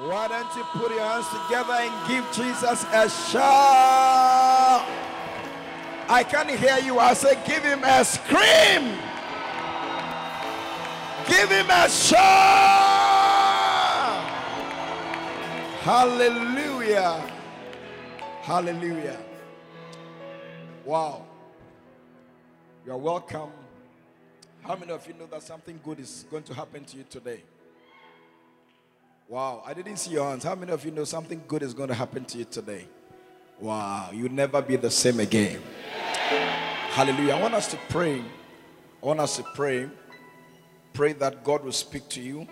Why don't you put your hands together and give Jesus a shout? I can't hear you. I say, give him a scream. Give him a shout. Hallelujah. Hallelujah. Wow. You're welcome. How many of you know that something good is going to happen to you today? Wow, I didn't see your hands. How many of you know something good is going to happen to you today? Wow, you'll never be the same again. Hallelujah. I want us to pray. I want us to pray. Pray that God will speak to you.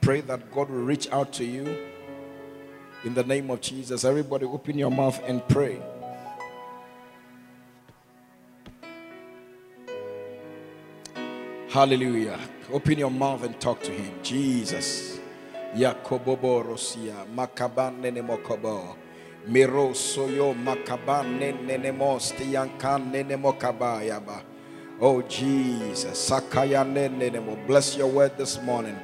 Pray that God will reach out to you. In the name of Jesus, everybody open your mouth and pray. Hallelujah. Open your mouth and talk to him. Jesus. Yakobobo Rosia. Makabane ne mokobo. Miro soyo makabane nene mosti yankan nene mokaba yaba. Oh Jesus. Sakaya nene mo. Bless your word this morning.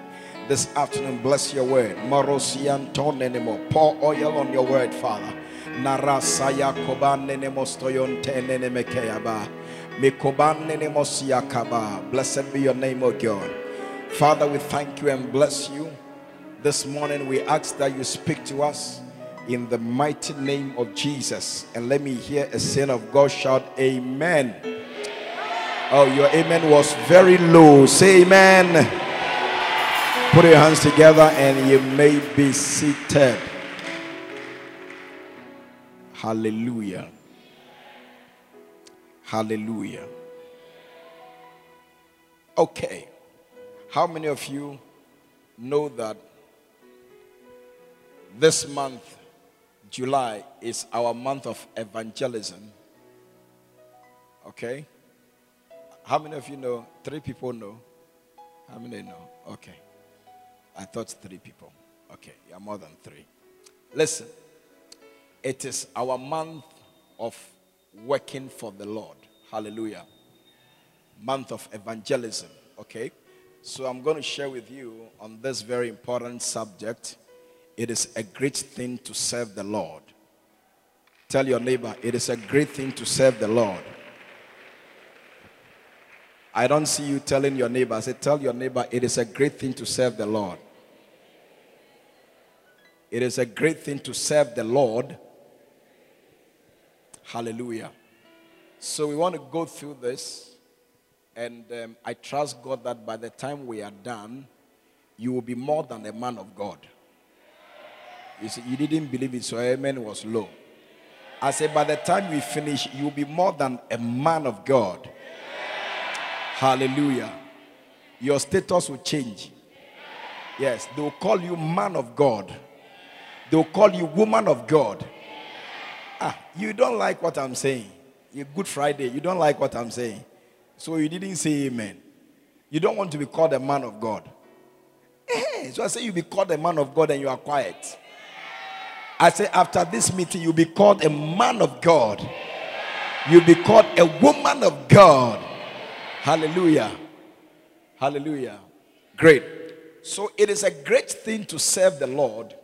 This afternoon, bless your word. Marosian ton nene mo. Pour oil on your word, Father. Narasaya koban nene mostoyon te nene mekeyaba. Blessed be your name, O God. Father, we thank you and bless you. This morning we ask that you speak to us in the mighty name of Jesus. And let me hear a son of God shout, Amen. Oh, your amen was very low. Say amen. Put your hands together and you may be seated. Hallelujah. Hallelujah. Okay. How many of you know that this month, July, is our month of evangelism? Okay. How many of you know? Three people know. How many know? Okay. I thought three people. Okay. You're more than three. Listen. It is our month of working for the Lord. Hallelujah. Month of evangelism. Okay. So I'm going to share with you on this very important subject. It is a great thing to serve the Lord. Tell your neighbor, it is a great thing to serve the Lord. I don't see you telling your neighbor. I say, tell your neighbor, it is a great thing to serve the Lord. It is a great thing to serve the Lord. Hallelujah. So we want to go through this, and um, I trust God that by the time we are done, you will be more than a man of God. You see, you didn't believe it, so amen was low. I said, by the time we finish, you will be more than a man of God. Hallelujah. Your status will change. Yes, they will call you man of God. They will call you woman of God. Ah, you don't like what I'm saying. You Good Friday, you don't like what I'm saying. So you didn't say amen. You don't want to be called a man of God. Eh, so I say you be called a man of God and you are quiet. I say after this meeting, you'll be called a man of God. You'll be called a woman of God. Hallelujah. Hallelujah. Great. So it is a great thing to serve the Lord.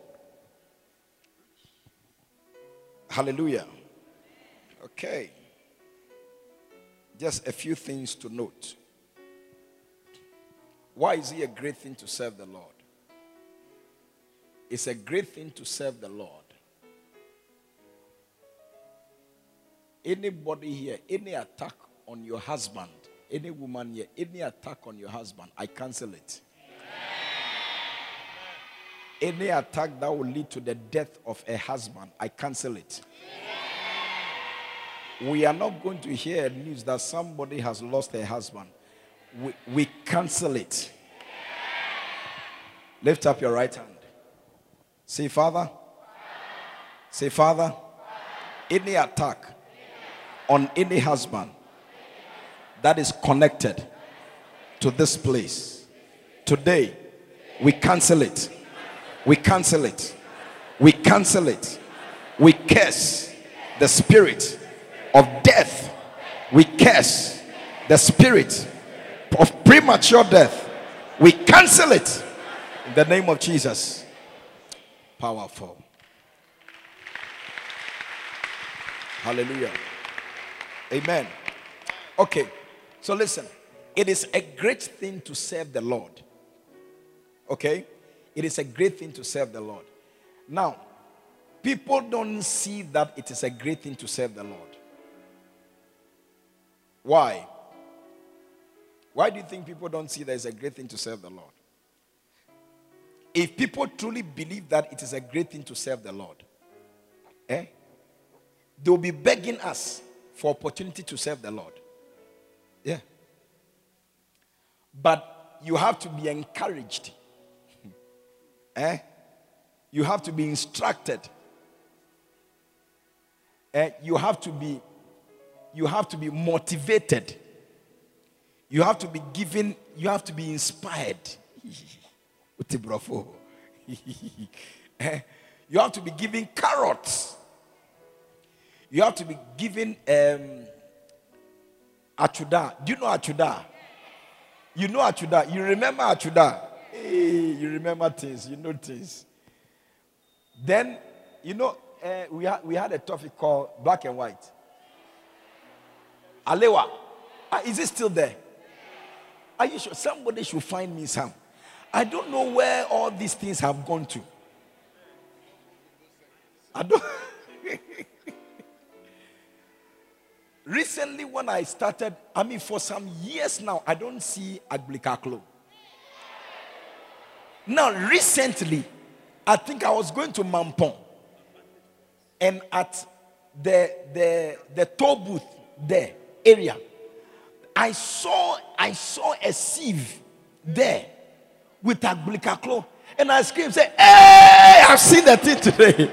Hallelujah. Okay. Just a few things to note. Why is it a great thing to serve the Lord? It's a great thing to serve the Lord. Anybody here, any attack on your husband, any woman here, any attack on your husband, I cancel it. Any attack that will lead to the death of a husband, I cancel it. We are not going to hear news that somebody has lost a husband. We, we cancel it. Lift up your right hand. Say, Father. Say, Father. Any attack on any husband that is connected to this place, today, we cancel it. We cancel it. We cancel it. We curse the spirit of death. We curse the spirit of premature death. We cancel it in the name of Jesus. Powerful. Hallelujah. Amen. Okay. So listen. It is a great thing to serve the Lord. Okay? It is a great thing to serve the Lord. Now, people don't see that it is a great thing to serve the Lord. Why? Why do you think people don't see that it's a great thing to serve the Lord? If people truly believe that it is a great thing to serve the Lord, eh? They'll be begging us for opportunity to serve the Lord. Yeah. But you have to be encouraged. eh? You have to be instructed. Eh? You have to be you have to be motivated. You have to be given, you have to be inspired. Eh? you have to be given carrots. You have to be given um, achuda. Do you know achuda? You know achuda. You remember achuda. Hey, you remember things. You know things. Then, you know, uh, we, ha- we had a topic called black and white. Alewa. Uh, is it still there? Are you sure? Somebody should find me some. I don't know where all these things have gone to. I don't. Recently, when I started, I mean, for some years now, I don't see Agblikaklo. Now, recently, I think I was going to Mampong, and at the the the toll booth there area, I saw I saw a sieve there with Agblikaklo, and I screamed, "Say, hey! I've seen that thing today."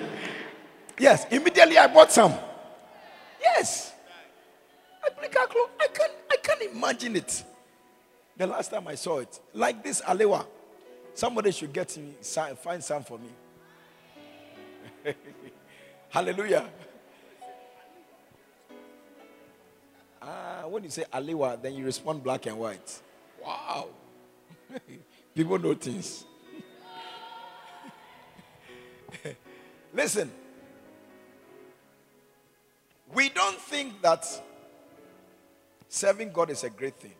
yes, immediately I bought some. Yes. I can't, I can't imagine it. The last time I saw it, like this Alewa, somebody should get me, find some for me. Hallelujah. Ah, when you say Alewa, then you respond black and white. Wow. People know things. Listen, we don't think that Serving God is a great thing.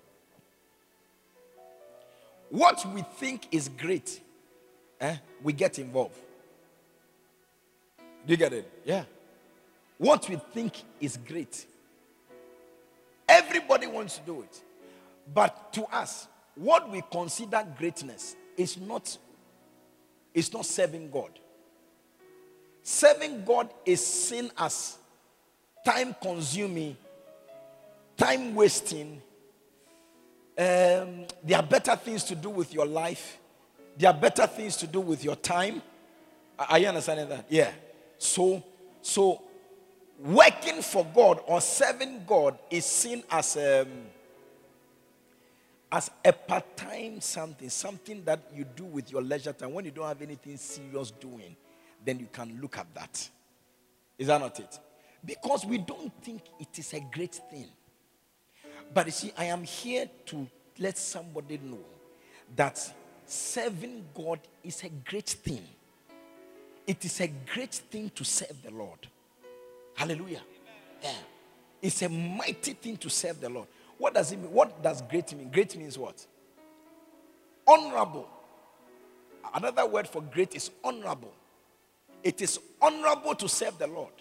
What we think is great, eh, we get involved. Do you get it? Yeah. What we think is great, everybody wants to do it. But to us, what we consider greatness is not, is not serving God. Serving God is seen as time consuming time wasting. Um, there are better things to do with your life. There are better things to do with your time. Are you understanding that? Yeah. So, so working for God or serving God is seen as a, um, as a part-time something, something that you do with your leisure time. When you don't have anything serious doing, then you can look at that. Is that not it? Because we don't think it is a great thing. But you see, I am here to let somebody know that serving God is a great thing. It is a great thing to serve the Lord. Hallelujah. Yeah. It's a mighty thing to serve the Lord. What does it mean? What does great mean? Great means what? Honorable. Another word for great is honorable. It is honorable to serve the Lord.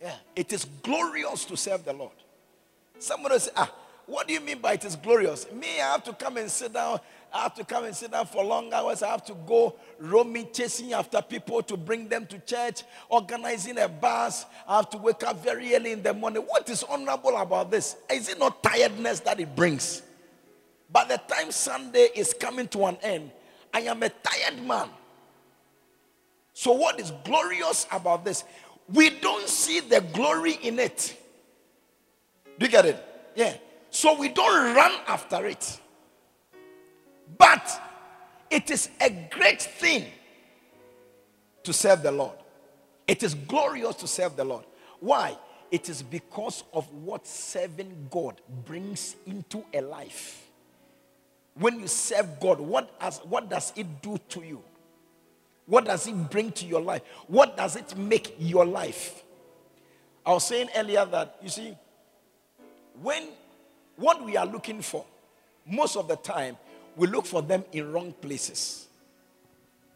Yeah. It is glorious to serve the Lord. Somebody say, ah, what do you mean by it is glorious? Me, I have to come and sit down. I have to come and sit down for long hours. I have to go roaming, chasing after people to bring them to church, organizing a bus. I have to wake up very early in the morning. What is honorable about this? Is it not tiredness that it brings? By the time Sunday is coming to an end, I am a tired man. So, what is glorious about this? We don't see the glory in it. Do you get it? Yeah. So we don't run after it. But it is a great thing to serve the Lord. It is glorious to serve the Lord. Why? It is because of what serving God brings into a life. When you serve God, what, has, what does it do to you? What does it bring to your life? What does it make your life? I was saying earlier that, you see, when what we are looking for, most of the time, we look for them in wrong places.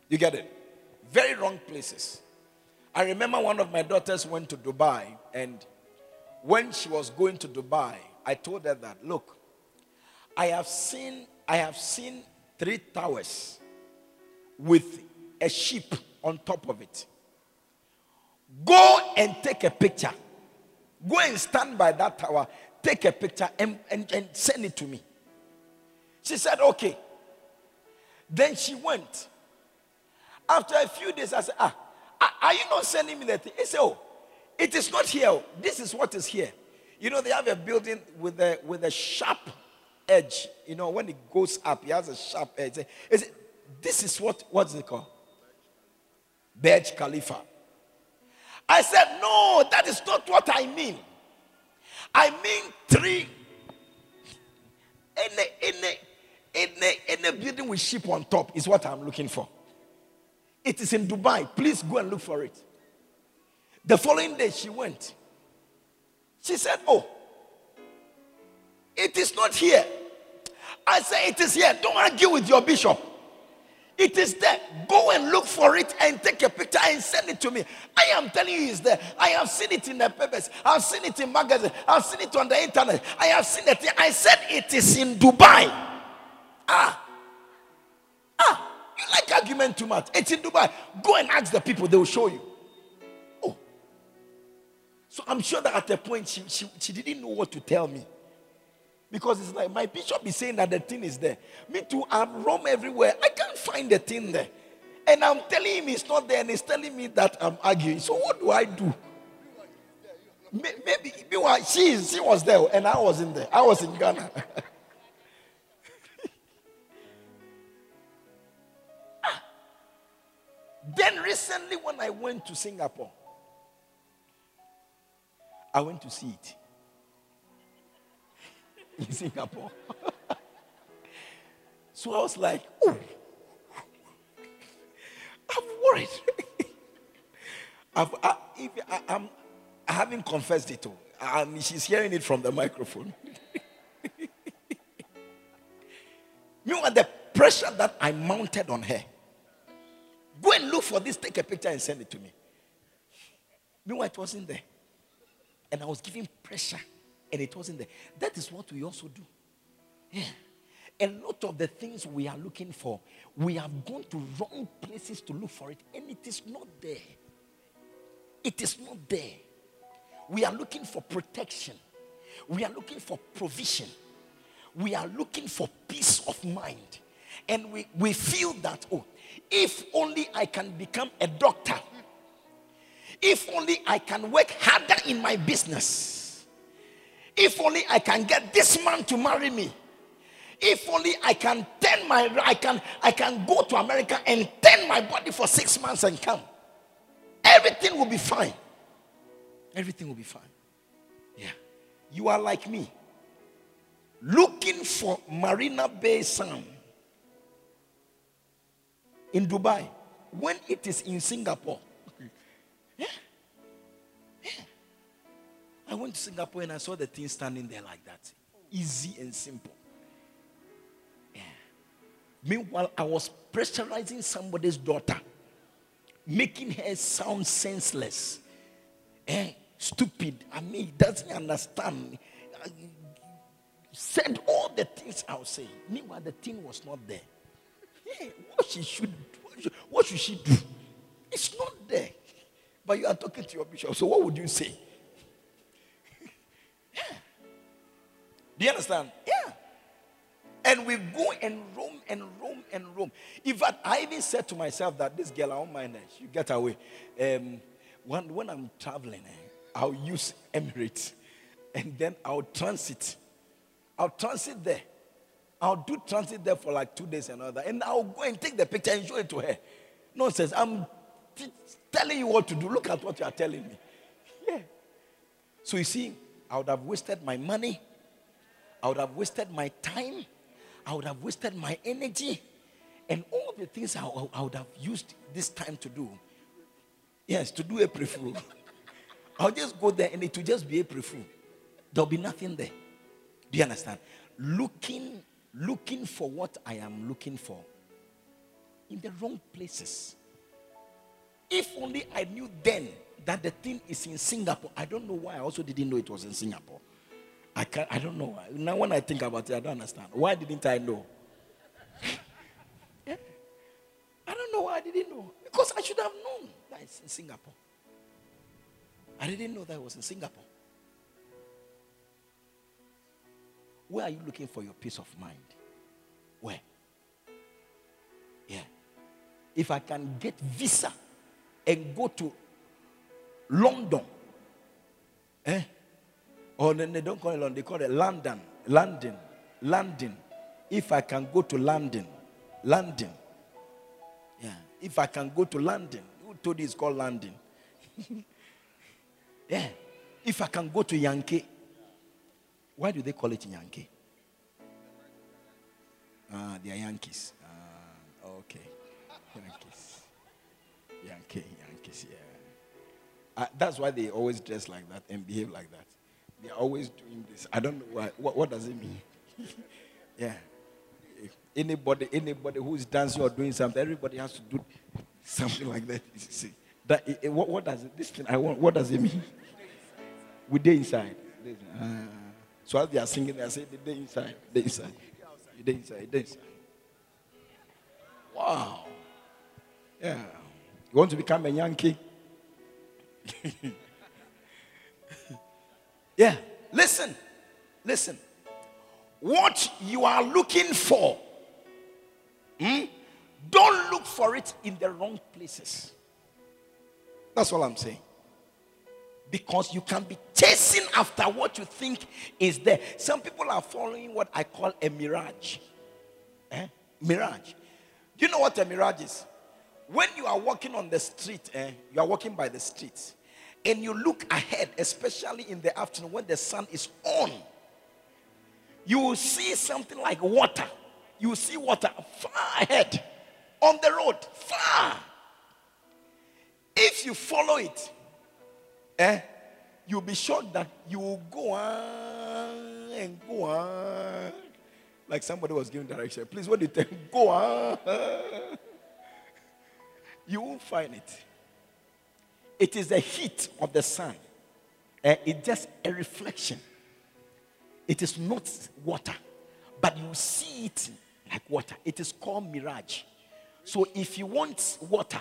You get it? Very wrong places. I remember one of my daughters went to Dubai, and when she was going to Dubai, I told her that, look, I have seen, I have seen three towers with a sheep on top of it. Go and take a picture. Go and stand by that tower, take a picture, and, and, and send it to me. She said, okay. Then she went. After a few days, I said, ah, are you not sending me that thing? He said, oh, it is not here. This is what is here. You know, they have a building with a, with a sharp edge. You know, when it goes up, it has a sharp edge. Is it, this is what, what's it called? Burj Khalifa. I said, no, that is not what I mean. I mean three. In a, in a, in a, in a building with sheep on top is what I'm looking for. It is in Dubai. Please go and look for it. The following day, she went. She said, Oh, it is not here. I said, It is here. Don't argue with your bishop. It is there. Go and look for it and take a picture and send it to me. I am telling you, it's there. I have seen it in the papers. I've seen it in magazines. I've seen it on the internet. I have seen it. I said it is in Dubai. Ah. Ah. You like argument too much. It's in Dubai. Go and ask the people, they will show you. Oh. So I'm sure that at a point she, she, she didn't know what to tell me. Because it's like my bishop is saying that the thing is there. Me too, I'm roam everywhere. I can't find the thing there. And I'm telling him it's not there, and he's telling me that I'm arguing. So what do I do? Maybe, she, she was there and I wasn't there. I was in Ghana. Ah. Then recently, when I went to Singapore, I went to see it in Singapore. so I was like, oh, I'm worried. I've, I, if I, I'm, I haven't confessed it to her. she's hearing it from the microphone. Meanwhile, the pressure that I mounted on her Go and look for this, take a picture and send it to me. Meanwhile, it wasn't there. And I was giving pressure and it wasn't there. That is what we also do. Yeah. A lot of the things we are looking for, we have gone to wrong places to look for it, and it is not there. It is not there. We are looking for protection, we are looking for provision, we are looking for peace of mind. And we, we feel that, oh, if only I can become a doctor. If only I can work harder in my business. If only I can get this man to marry me. If only I can turn my I can I can go to America and turn my body for six months and come. Everything will be fine. Everything will be fine. Yeah. You are like me. Looking for Marina Bay Sands in Dubai when it is in Singapore. Yeah. I went to Singapore and I saw the thing standing there like that. Easy and simple. Yeah. Meanwhile, I was pressurizing somebody's daughter, making her sound senseless. Eh, stupid. I mean, doesn't understand. said all the things I was saying. Meanwhile, the thing was not there. Yeah, what she should what should she do? It's not there. But you are talking to your bishop. So what would you say? Do you understand? Yeah. And we go and roam and roam and roam. In fact, I even said to myself that this girl, I don't mind her. She get away. Um, when, when I'm traveling, eh, I'll use Emirates and then I'll transit. I'll transit there. I'll do transit there for like two days and all that. And I'll go and take the picture and show it to her. Nonsense. I'm t- telling you what to do. Look at what you are telling me. Yeah. So you see, I would have wasted my money. I would have wasted my time. I would have wasted my energy. And all the things I, I would have used this time to do, yes, to do April Fool. I'll just go there and it will just be April Fool. There'll be nothing there. Do you understand? Looking, looking for what I am looking for in the wrong places. If only I knew then that the thing is in Singapore. I don't know why I also didn't know it was in Singapore. I can't, I don't know. Now when I think about it, I don't understand. Why didn't I know? yeah. I don't know why I didn't know. Because I should have known that it's in Singapore. I didn't know that it was in Singapore. Where are you looking for your peace of mind? Where? Yeah. If I can get visa and go to London, eh? Or then they don't call it London, they call it London. London. London. If I can go to London. London. Yeah. If I can go to London. Who told you it's called London? yeah. If I can go to Yankee. Why do they call it Yankee? Ah, they are Yankees. Ah, okay. Yankees. Yankee, Yankees, yeah. Uh, that's why they always dress like that and behave like that. They're always doing this. I don't know why. What, what does it mean? yeah. Anybody, anybody who's dancing or doing something, everybody has to do something like that. See, that it, what, what, does it, this thing I want? What does it mean? We day inside. Uh, so as they are singing, they say the day inside, the inside, the day inside, the inside. Wow. Yeah. You want to become a Yankee? Yeah. Listen. Listen. What you are looking for, hmm, don't look for it in the wrong places. That's all I'm saying. Because you can be chasing after what you think is there. Some people are following what I call a mirage. Eh? Mirage. Do you know what a mirage is? When you are walking on the street, eh, you are walking by the street and you look ahead, especially in the afternoon when the sun is on, you will see something like water. You will see water far ahead on the road, far. If you follow it, eh, you'll be shocked that you will go on and go on. Like somebody was giving direction. Please, what do you think? Go on. You won't find it. It is the heat of the sun. Uh, it's just a reflection. It is not water, but you see it like water. It is called mirage. So if you want water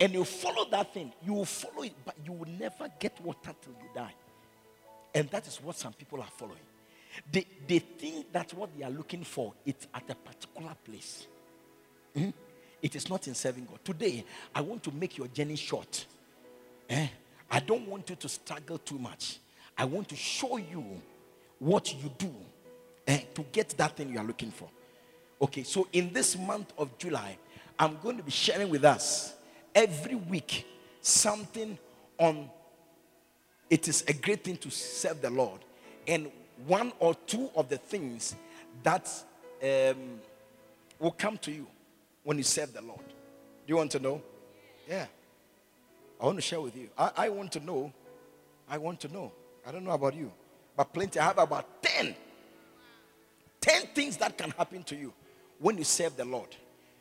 and you follow that thing, you will follow it, but you will never get water till you die. And that is what some people are following. They, they think that what they are looking for is at a particular place. Mm-hmm. It is not in serving God. Today, I want to make your journey short. Eh? I don't want you to struggle too much. I want to show you what you do eh, to get that thing you are looking for. Okay, so in this month of July, I'm going to be sharing with us every week something on it is a great thing to serve the Lord. And one or two of the things that um, will come to you when you serve the Lord. Do you want to know? Yeah. I want to share with you. I, I want to know. I want to know. I don't know about you, but plenty. I have about 10. 10 things that can happen to you when you serve the Lord.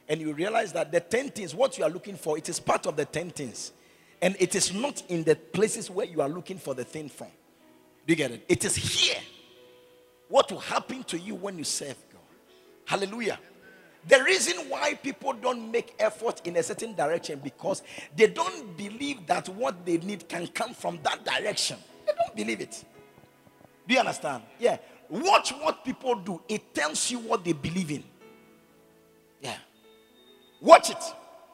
And you realize that the 10 things, what you are looking for, it is part of the 10 things. And it is not in the places where you are looking for the thing from. Do you get it? It is here. What will happen to you when you serve God? Hallelujah. The reason why people don't make effort in a certain direction because they don't believe that what they need can come from that direction. They don't believe it. Do you understand? Yeah. Watch what people do. It tells you what they believe in. Yeah. Watch it.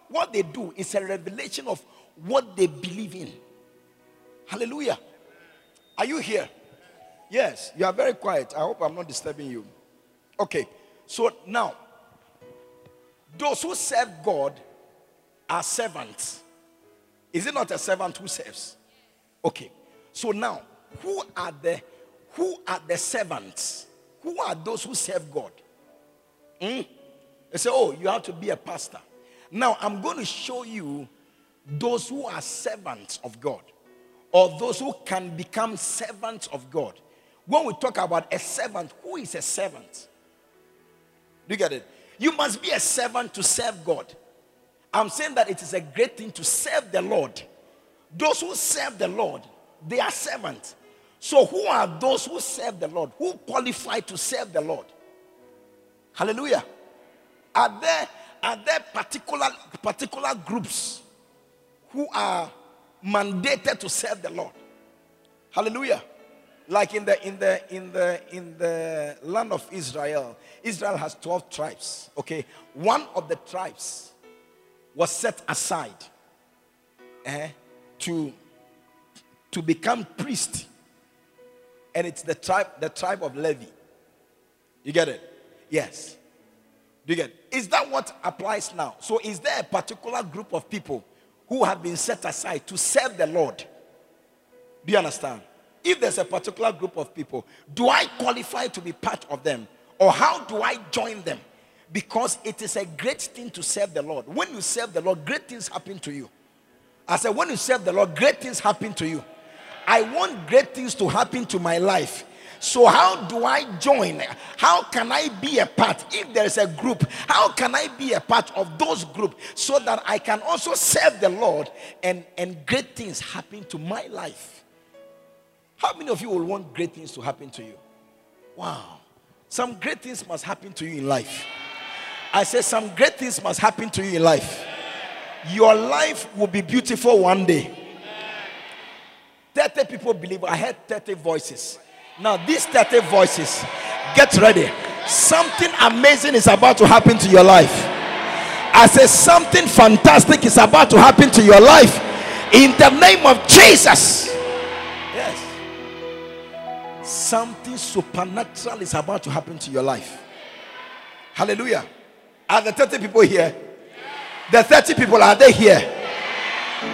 What they do is a revelation of what they believe in. Hallelujah. Are you here? Yes. You are very quiet. I hope I'm not disturbing you. Okay. So now, those who serve God are servants. Is it not a servant who serves? Okay. So now, who are the who are the servants? Who are those who serve God? Hmm? They say, Oh, you have to be a pastor. Now, I'm going to show you those who are servants of God or those who can become servants of God. When we talk about a servant, who is a servant? Do you get it? You must be a servant to serve God. I'm saying that it is a great thing to serve the Lord. Those who serve the Lord, they are servants. So, who are those who serve the Lord? Who qualify to serve the Lord? Hallelujah. Are there are there particular particular groups who are mandated to serve the Lord? Hallelujah. Like in the in the in the in the land of Israel, Israel has 12 tribes. Okay. One of the tribes was set aside eh, to, to become priest. And it's the tribe, the tribe of Levi. You get it? Yes. Do you get it? Is that what applies now? So is there a particular group of people who have been set aside to serve the Lord? Do you understand? If there's a particular group of people, do I qualify to be part of them? Or how do I join them? Because it is a great thing to serve the Lord. When you serve the Lord, great things happen to you. I said, when you serve the Lord, great things happen to you. I want great things to happen to my life. So, how do I join? How can I be a part? If there is a group, how can I be a part of those group so that I can also serve the Lord and, and great things happen to my life? How many of you will want great things to happen to you? Wow. Some great things must happen to you in life. I said, some great things must happen to you in life. Your life will be beautiful one day. 30 people believe. I heard 30 voices. Now, these 30 voices, get ready. Something amazing is about to happen to your life. I say something fantastic is about to happen to your life in the name of Jesus. Something supernatural is about to happen to your life. Hallelujah. Are the 30 people here? The 30 people, are they here?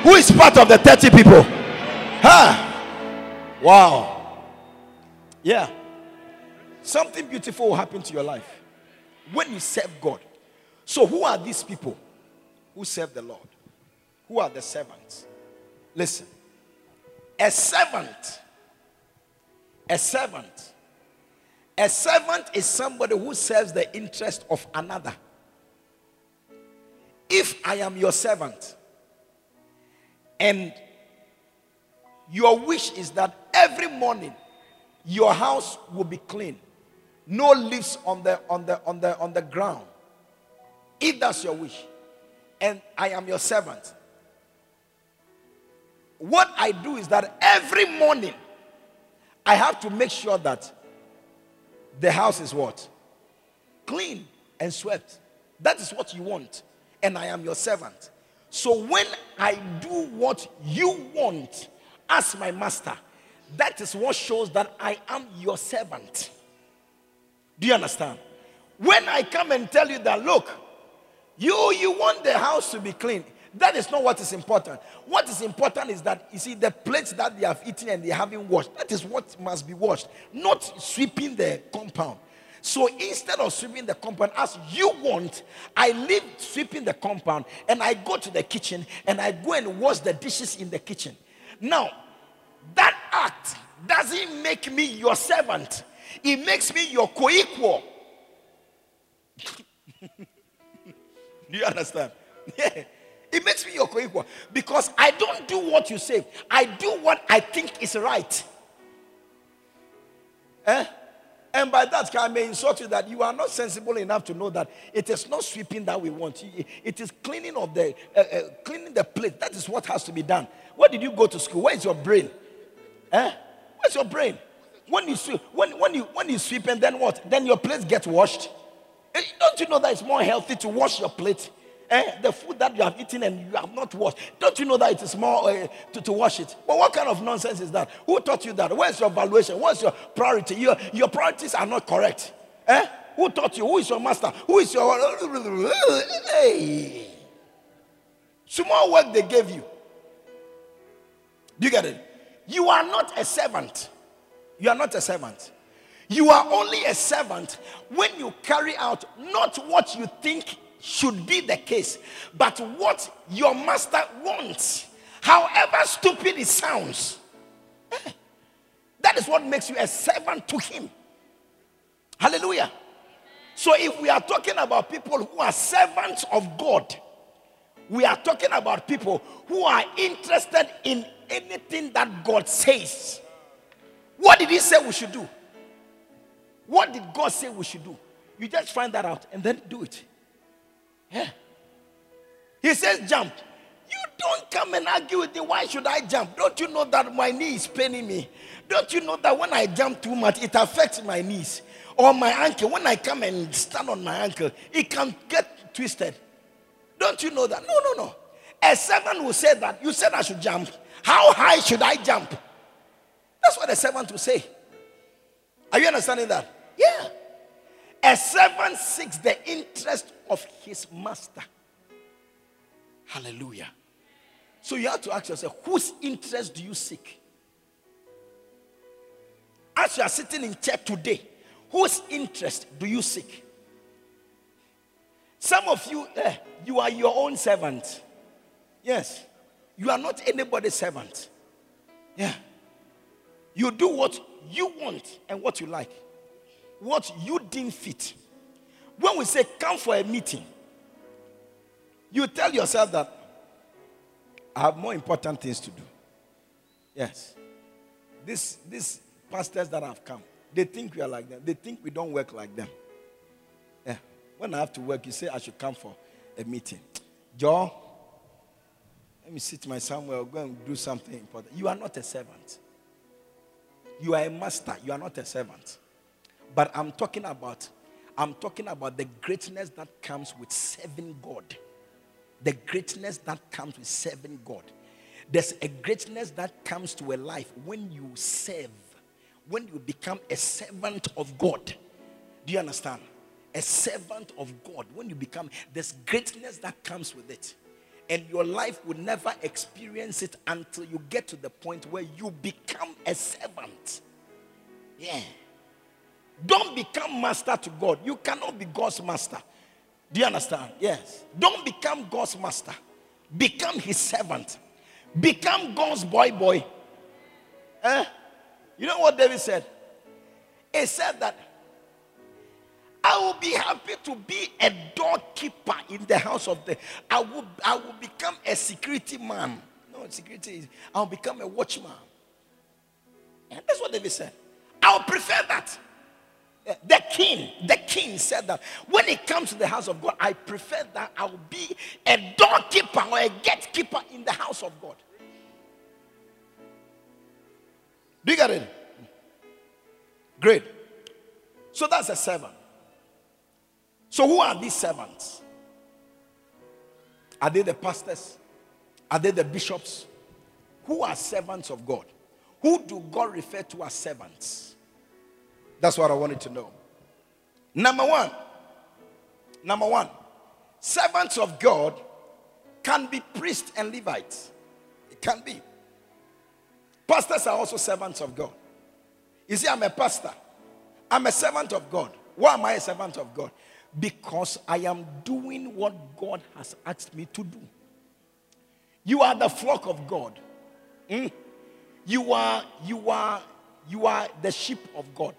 Who is part of the 30 people? Huh? Wow. Yeah. Something beautiful will happen to your life when you serve God. So, who are these people who serve the Lord? Who are the servants? Listen. A servant, a servant, a servant is somebody who serves the interest of another. If I am your servant and your wish is that every morning your house will be clean, no leaves on the on the on the on the ground. If that's your wish, and I am your servant, what I do is that every morning I have to make sure that the house is what? Clean and swept. That is what you want and I am your servant. So when I do what you want as my master, that is what shows that I am your servant. Do you understand? When I come and tell you that, look, you you want the house to be clean. That is not what is important. What is important is that you see the plates that they have eaten and they haven't washed. That is what must be washed, not sweeping the compound. So instead of sweeping the compound as you want, I leave sweeping the compound and I go to the kitchen and I go and wash the dishes in the kitchen. Now, that act doesn't make me your servant, it makes me your co equal. Do you understand? Yeah. It makes me your co equal because I don't do what you say, I do what I think is right. Eh? And by that, I may insult you that you are not sensible enough to know that it is not sweeping that we want. It is cleaning of the uh, uh, cleaning the plate. That is what has to be done. Where did you go to school? Where is your brain? Eh? Where's your brain? When you sweep, when, when you when you sweep and then what? Then your plates get washed. Eh, don't you know that it's more healthy to wash your plate Eh, the food that you have eaten and you have not washed. Don't you know that it is more uh, to, to wash it? But what kind of nonsense is that? Who taught you that? Where's your valuation? What's your priority? Your, your priorities are not correct. Eh? Who taught you? Who is your master? Who is your. Hey. Small work they gave you. Do you get it? You are not a servant. You are not a servant. You are only a servant when you carry out not what you think should be the case, but what your master wants. However stupid it sounds, eh, that is what makes you a servant to him. Hallelujah. So, if we are talking about people who are servants of God, we are talking about people who are interested in anything that God says. What did He say we should do? What did God say we should do? You just find that out and then do it. Yeah. He says, jump. You don't come and argue with me. Why should I jump? Don't you know that my knee is paining me? Don't you know that when I jump too much, it affects my knees or my ankle? When I come and stand on my ankle, it can get twisted. Don't you know that? No, no, no. A servant will say that. You said I should jump. How high should I jump? That's what a servant will say. Are you understanding that? Yeah. A servant seeks the interest of his master. Hallelujah. So you have to ask yourself, whose interest do you seek? As you are sitting in church today, whose interest do you seek? Some of you, eh, you are your own servant. Yes. You are not anybody's servant. Yeah. You do what you want and what you like what you deem fit. When we say come for a meeting, you tell yourself that I have more important things to do. Yes. This, these pastors that have come, they think we are like them. They think we don't work like them. Yeah. When I have to work, you say I should come for a meeting. Joe, let me sit my somewhere, go and do something important. You are not a servant. You are a master. You are not a servant. But I'm talking about, I'm talking about the greatness that comes with serving God. The greatness that comes with serving God. There's a greatness that comes to a life when you serve, when you become a servant of God. Do you understand? A servant of God. When you become, there's greatness that comes with it. And your life will never experience it until you get to the point where you become a servant. Yeah. Don't become master to God. You cannot be God's master. Do you understand? Yes. Don't become God's master. Become his servant. Become God's boy boy. Eh? You know what David said? He said that I will be happy to be a doorkeeper in the house of the. I will, I will become a security man. No, security is. I will become a watchman. And that's what David said. I will prefer that. The king, the king said that when it comes to the house of God, I prefer that I will be a doorkeeper or a gatekeeper in the house of God. Do you get it? Great. So that's a servant. So who are these servants? Are they the pastors? Are they the bishops? Who are servants of God? Who do God refer to as servants? That's what I wanted to know. Number one, number one, servants of God can be priests and Levites. It can be. Pastors are also servants of God. You see, I'm a pastor. I'm a servant of God. Why am I a servant of God? Because I am doing what God has asked me to do. You are the flock of God. Mm? You are, you are, you are the sheep of God.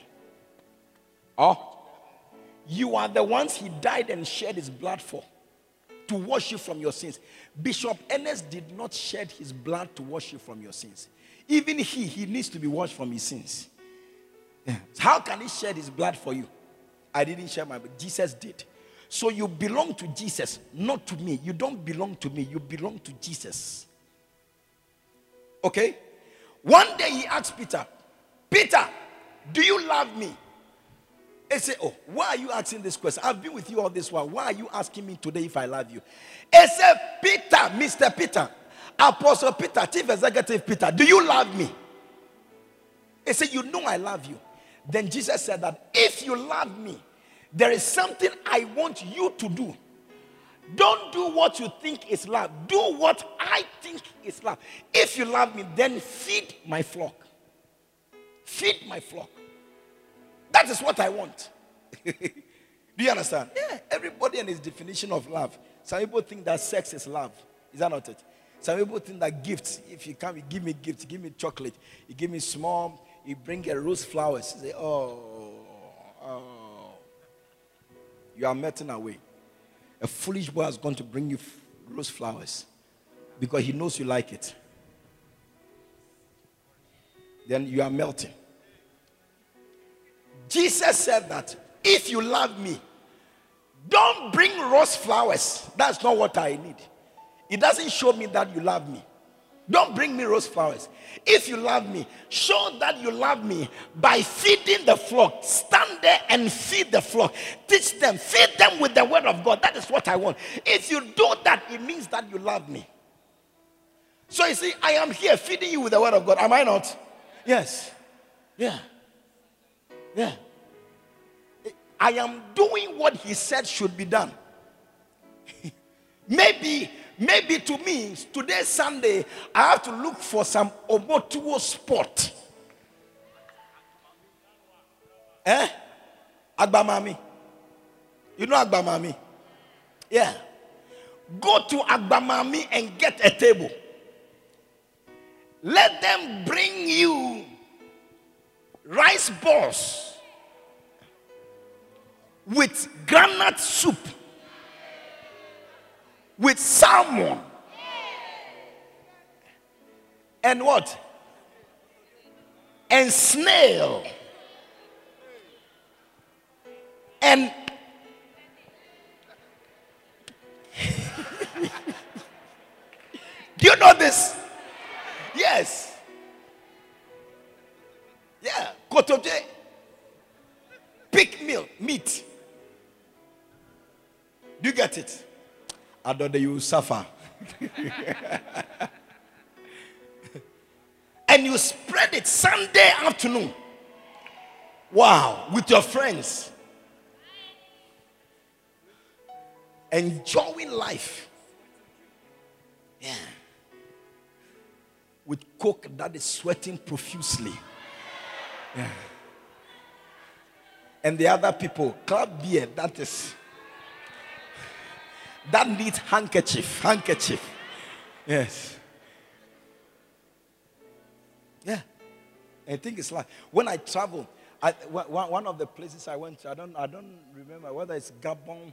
Oh, you are the ones he died and shed his blood for to wash you from your sins. Bishop Ernest did not shed his blood to wash you from your sins. Even he, he needs to be washed from his sins. How can he shed his blood for you? I didn't share my blood. Jesus did. So you belong to Jesus, not to me. You don't belong to me. You belong to Jesus. Okay? One day he asked Peter, Peter, do you love me? He said, Oh, why are you asking this question? I've been with you all this while. Why are you asking me today if I love you? He said, Peter, Mr. Peter, Apostle Peter, Chief Executive Peter, do you love me? He said, You know I love you. Then Jesus said that if you love me, there is something I want you to do. Don't do what you think is love. Do what I think is love. If you love me, then feed my flock. Feed my flock. That is what I want. Do you understand? Yeah, everybody and his definition of love. Some people think that sex is love. Is that not it? Some people think that gifts, if you come, you give me gifts, give me chocolate, you give me small, you bring a rose flowers. You say, oh, oh. You are melting away. A foolish boy has gone to bring you rose flowers because he knows you like it. Then you are melting. Jesus said that if you love me, don't bring rose flowers. That's not what I need. It doesn't show me that you love me. Don't bring me rose flowers. If you love me, show that you love me by feeding the flock. Stand there and feed the flock. Teach them, feed them with the word of God. That is what I want. If you do that, it means that you love me. So you see, I am here feeding you with the word of God. Am I not? Yes. Yeah. Yeah. I am doing what he said should be done. maybe, maybe to me, today Sunday, I have to look for some omotuo spot. Eh? Agbamami. You know Agbamami? Yeah. Go to Agbamami and get a table. Let them bring you rice balls with granite soup, with salmon, and what? And snail. And do you know this? Yes. Yeah. Kotoje. Pig meal, meat. Do you get it? I don't know you suffer. and you spread it Sunday afternoon. Wow, with your friends. Enjoying life. Yeah. With coke that is sweating profusely. And the other people, club beer, that is that needs handkerchief. Handkerchief. Yes. Yeah. I think it's like when I travel, I, one of the places I went to, I don't, I don't remember whether it's Gabon,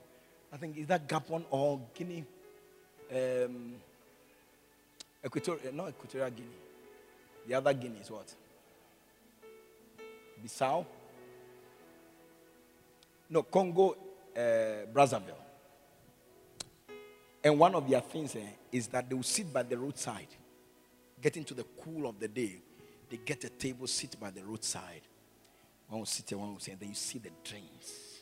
I think is that Gabon or Guinea, um, Equatorial, not Equatorial Guinea. The other Guinea is what? Bissau? No, Congo, uh, Brazzaville. And one of their things eh, is that they will sit by the roadside, get into the cool of the day. They get a table, sit by the roadside. One will sit there, one will say, and then you see the drinks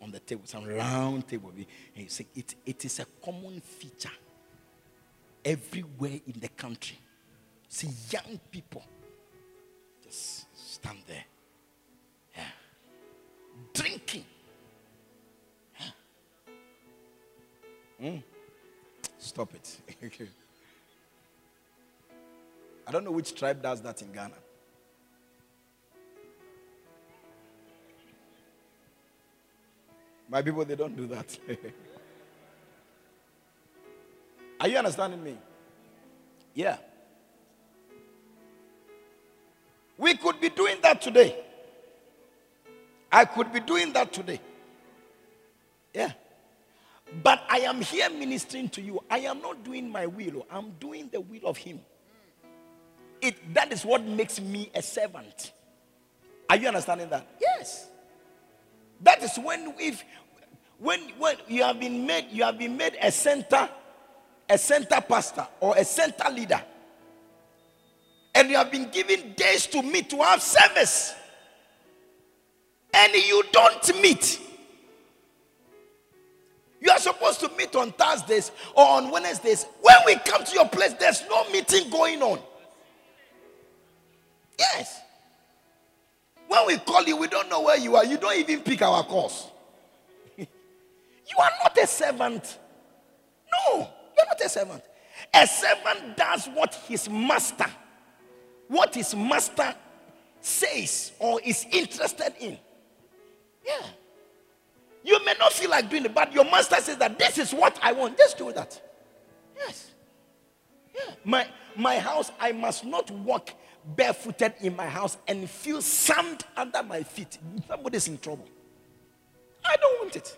on the table, some round table. And you say, it, it is a common feature everywhere in the country. See young people just stand there. Drinking. Mm. Stop it. I don't know which tribe does that in Ghana. My people, they don't do that. Are you understanding me? Yeah. We could be doing that today. I could be doing that today. Yeah. But I am here ministering to you. I am not doing my will, oh. I'm doing the will of Him. It, that is what makes me a servant. Are you understanding that? Yes. That is when if when when you have been made you have been made a center a center pastor or a center leader and you have been given days to meet to have service and you don't meet you are supposed to meet on Thursdays or on Wednesdays. When we come to your place, there's no meeting going on. Yes. When we call you, we don't know where you are. You don't even pick our calls. you are not a servant. No, you're not a servant. A servant does what his master, what his master says or is interested in. Yeah. You may not feel like doing it, but your master says that this is what I want. Just do that. Yes. Yeah. My my house, I must not walk barefooted in my house and feel sand under my feet. Somebody's in trouble. I don't want it.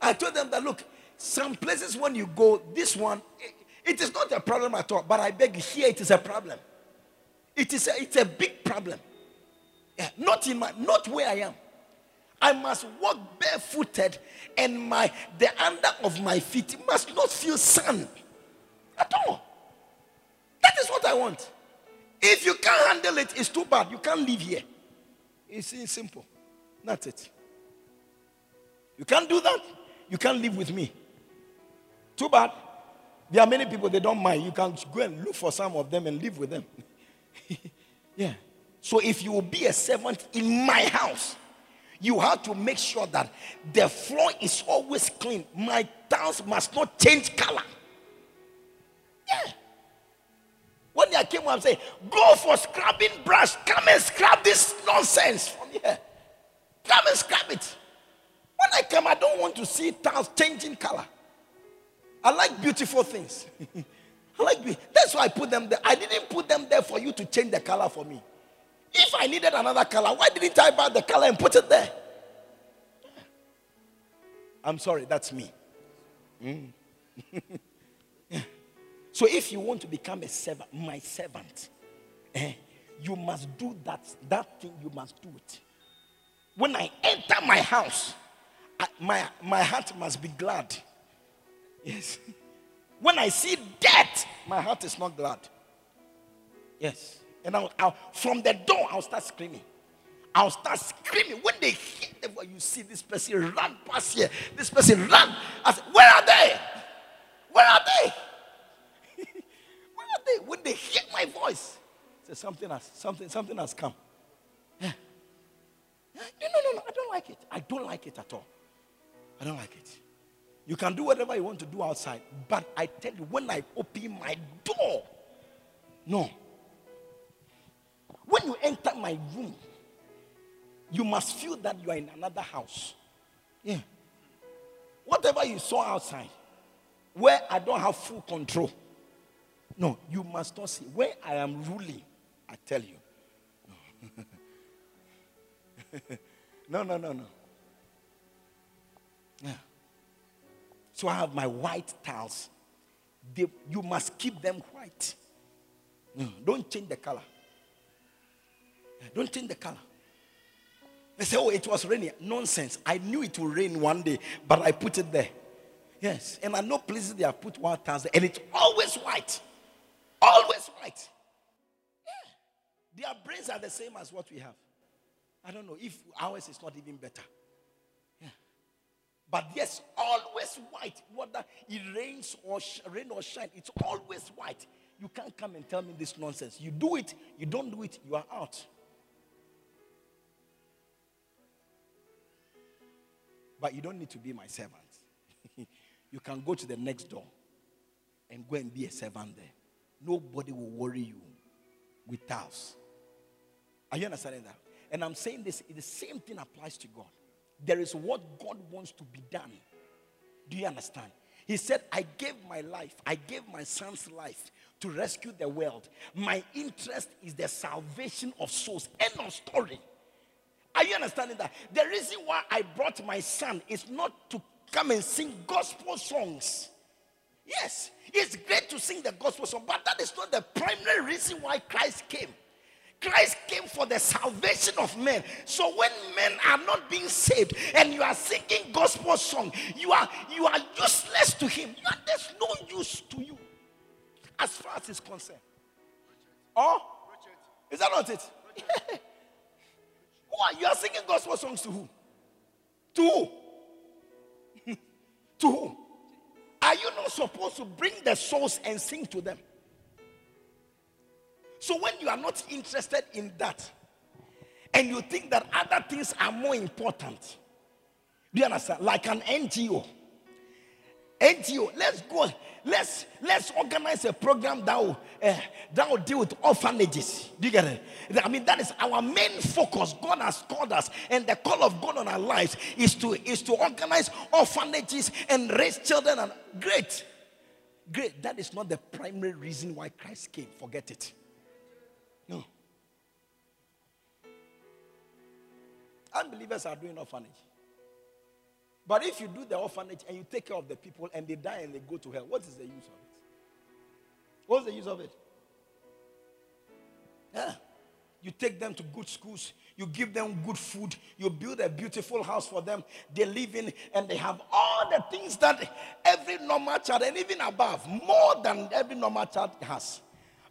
I told them that look, some places when you go, this one, it, it is not a problem at all. But I beg you, here it is a problem. It is a, it's a big problem. Yeah, not in my, not where I am. I must walk barefooted, and my the under of my feet must not feel sand at all. That is what I want. If you can't handle it, it's too bad. You can't live here. It's, it's simple. That's it. You can't do that. You can't live with me. Too bad. There are many people they don't mind. You can go and look for some of them and live with them. yeah. So if you will be a servant in my house, you have to make sure that the floor is always clean. My tiles must not change color. Yeah. When I came, I'm saying, go for scrubbing brush. Come and scrub this nonsense from here. Come and scrub it. When I come, I don't want to see tiles changing color. I like beautiful things. I like be- that's why I put them there. I didn't put them there for you to change the color for me. If I needed another color, why didn't I buy the color and put it there? I'm sorry, that's me. Mm. so if you want to become a servant, my servant, eh, you must do that. That thing you must do it. When I enter my house, I, my, my heart must be glad. Yes. When I see death, my heart is not glad. Yes. And I'll, I'll, from the door, I'll start screaming. I'll start screaming. When they hear the voice, you see this person run past here. This person run. I say, Where are they? Where are they? Where are they? When they hear my voice, say something has something, something has come. Yeah. No, no, no, no. I don't like it. I don't like it at all. I don't like it. You can do whatever you want to do outside. But I tell you, when I open my door, no. When you enter my room, you must feel that you are in another house. Yeah. Whatever you saw outside, where I don't have full control. No, you must not see. Where I am ruling, I tell you. No, no, no, no. Yeah. So I have my white tiles. They, you must keep them white. No, don't change the color. Don't change the color. They say, oh, it was raining. Nonsense. I knew it would rain one day, but I put it there. Yes. And I know places they have put white tiles there, and it's always white. Always white. Yeah. Their brains are the same as what we have. I don't know if ours is not even better. Yeah. But yes, always white. Whether it rains or sh- rain or shine, it's always white. You can't come and tell me this nonsense. You do it, you don't do it, you are out. But you don't need to be my servant. you can go to the next door and go and be a servant there. Nobody will worry you with towels. Are you understanding that? And I'm saying this, the same thing applies to God. There is what God wants to be done. Do you understand? He said, I gave my life, I gave my son's life to rescue the world. My interest is the salvation of souls. End of story. Are you understanding that? The reason why I brought my son is not to come and sing gospel songs. Yes, it's great to sing the gospel song, but that is not the primary reason why Christ came. Christ came for the salvation of men. So when men are not being saved and you are singing gospel song, you are you are useless to him. Are, there's no use to you as far as he's concerned. Oh, is that not it? who are you are singing gospel songs to who? To who? to who? Are you not supposed to bring the souls and sing to them? So when you are not interested in that, and you think that other things are more important, do you understand? Like an NGO. NGO, let's go. Let's let's organize a program that will, uh, that will deal with orphanages. Do you get it? I mean, that is our main focus. God has called us, and the call of God on our lives is to is to organize orphanages and raise children. And great, great. That is not the primary reason why Christ came. Forget it. No. Unbelievers are doing orphanage. But if you do the orphanage and you take care of the people and they die and they go to hell, what is the use of it? What's the use of it? Yeah. You take them to good schools, you give them good food, you build a beautiful house for them, they live in, and they have all the things that every normal child, and even above, more than every normal child has.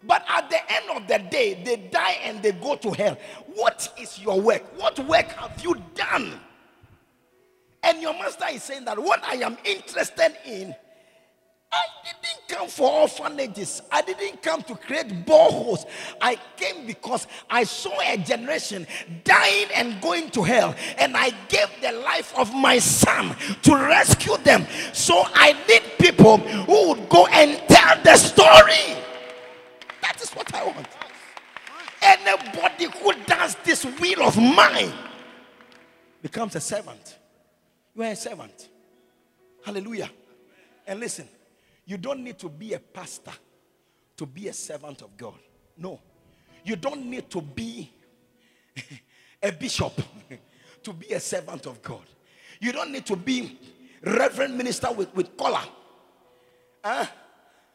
But at the end of the day, they die and they go to hell. What is your work? What work have you done? And your master is saying that what I am interested in, I didn't come for orphanages. I didn't come to create boreholes. I came because I saw a generation dying and going to hell. And I gave the life of my son to rescue them. So I need people who would go and tell the story. That is what I want. Anybody who does this will of mine becomes a servant. You are a servant. Hallelujah. And listen, you don't need to be a pastor to be a servant of God. No. You don't need to be a bishop to be a servant of God. You don't need to be reverend minister with, with collar. Huh?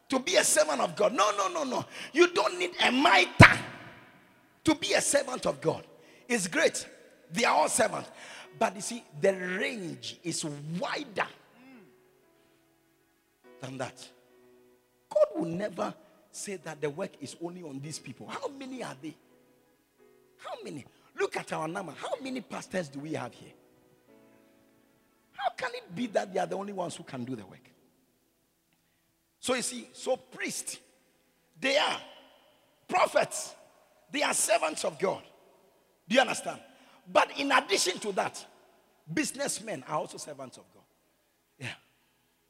To be a servant of God. No, no, no, no. You don't need a mitre to be a servant of God. It's great. They are all servants. But you see, the range is wider than that. God will never say that the work is only on these people. How many are they? How many? Look at our number. How many pastors do we have here? How can it be that they are the only ones who can do the work? So you see, so priests, they are prophets, they are servants of God. Do you understand? But in addition to that, businessmen are also servants of God. Yeah.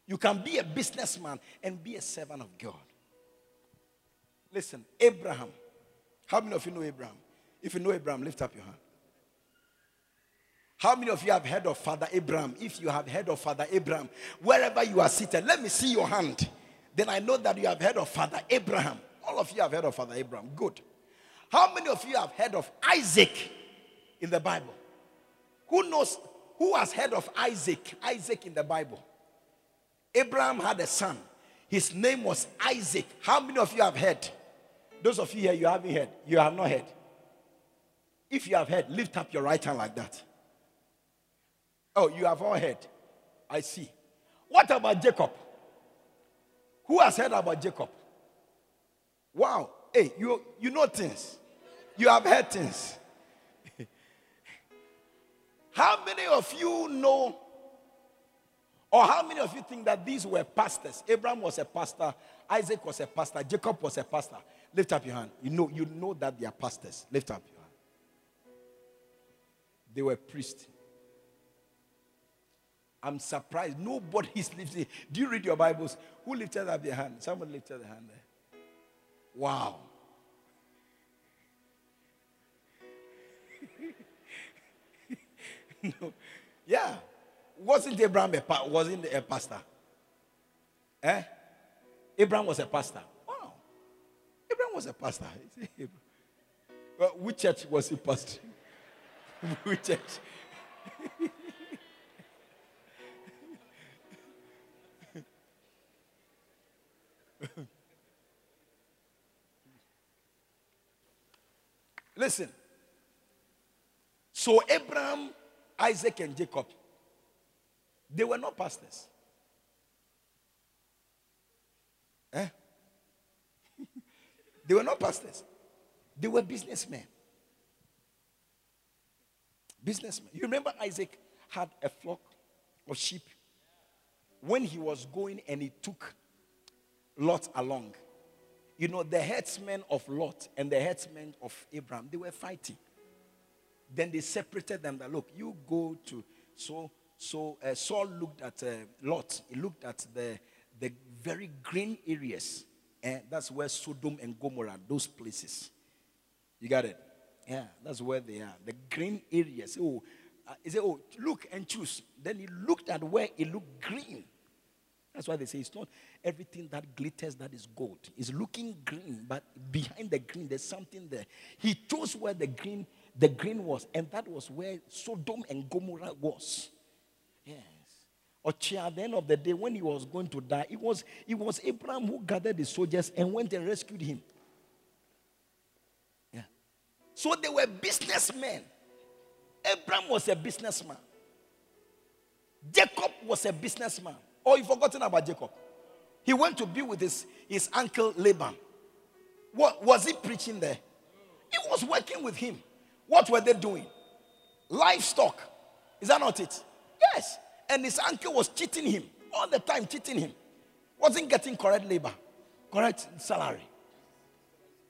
You can be a businessman and be a servant of God. Listen, Abraham. How many of you know Abraham? If you know Abraham, lift up your hand. How many of you have heard of Father Abraham? If you have heard of Father Abraham, wherever you are seated, let me see your hand. Then I know that you have heard of Father Abraham. All of you have heard of Father Abraham. Good. How many of you have heard of Isaac? In the Bible. Who knows? Who has heard of Isaac? Isaac in the Bible. Abraham had a son. His name was Isaac. How many of you have heard? Those of you here, you haven't heard. You have not heard. If you have heard, lift up your right hand like that. Oh, you have all heard. I see. What about Jacob? Who has heard about Jacob? Wow. Hey, you, you know things. You have heard things. How many of you know, or how many of you think that these were pastors? Abraham was a pastor, Isaac was a pastor, Jacob was a pastor. Lift up your hand. You know, you know that they are pastors. Lift up your hand. They were priests. I'm surprised. Nobody's lifting. Do you read your Bibles? Who lifted up their hand? Someone lifted their hand there. Wow. Yeah. Wasn't Abraham a pa- wasn't a pastor? Eh? Abraham was a pastor. Wow. Abraham was a pastor. well, which church was he pastor? which church? Listen. So Abraham Isaac and Jacob, they were not pastors. Eh? they were not pastors. They were businessmen. Businessmen. You remember Isaac had a flock of sheep when he was going and he took Lot along. You know, the headsmen of Lot and the headsmen of Abraham, they were fighting. Then they separated them. That look, you go to so so. Uh, Saul looked at uh, Lot. He looked at the the very green areas. And that's where Sodom and Gomorrah, those places. You got it? Yeah, that's where they are. The green areas. Oh, uh, he said, Oh, look and choose. Then he looked at where it looked green. That's why they say it's not everything that glitters that is gold. It's looking green, but behind the green, there's something there. He chose where the green, the green was, and that was where Sodom and Gomorrah was. Yes. Ochia, at the end of the day, when he was going to die, it was, it was Abraham who gathered the soldiers and went and rescued him. Yeah. So they were businessmen. Abraham was a businessman. Jacob was a businessman. Oh, you've forgotten about Jacob. He went to be with his, his uncle Laban. What was he preaching there? He was working with him. What were they doing? Livestock. Is that not it? Yes. And his uncle was cheating him all the time, cheating him. Wasn't getting correct labor, correct salary.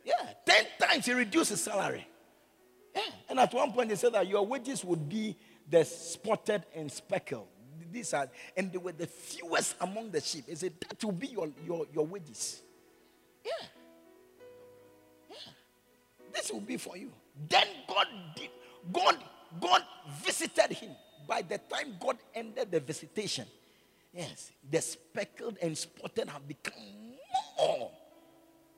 Yeah, 10 times he reduced his salary. Yeah. And at one point, they said that your wages would be the spotted and speckled. These are, and they were the fewest among the sheep. He said, That will be your, your, your wages. Yeah. Yeah. This will be for you. Then God did, God, God visited him. By the time God ended the visitation, yes, the speckled and spotted have become more.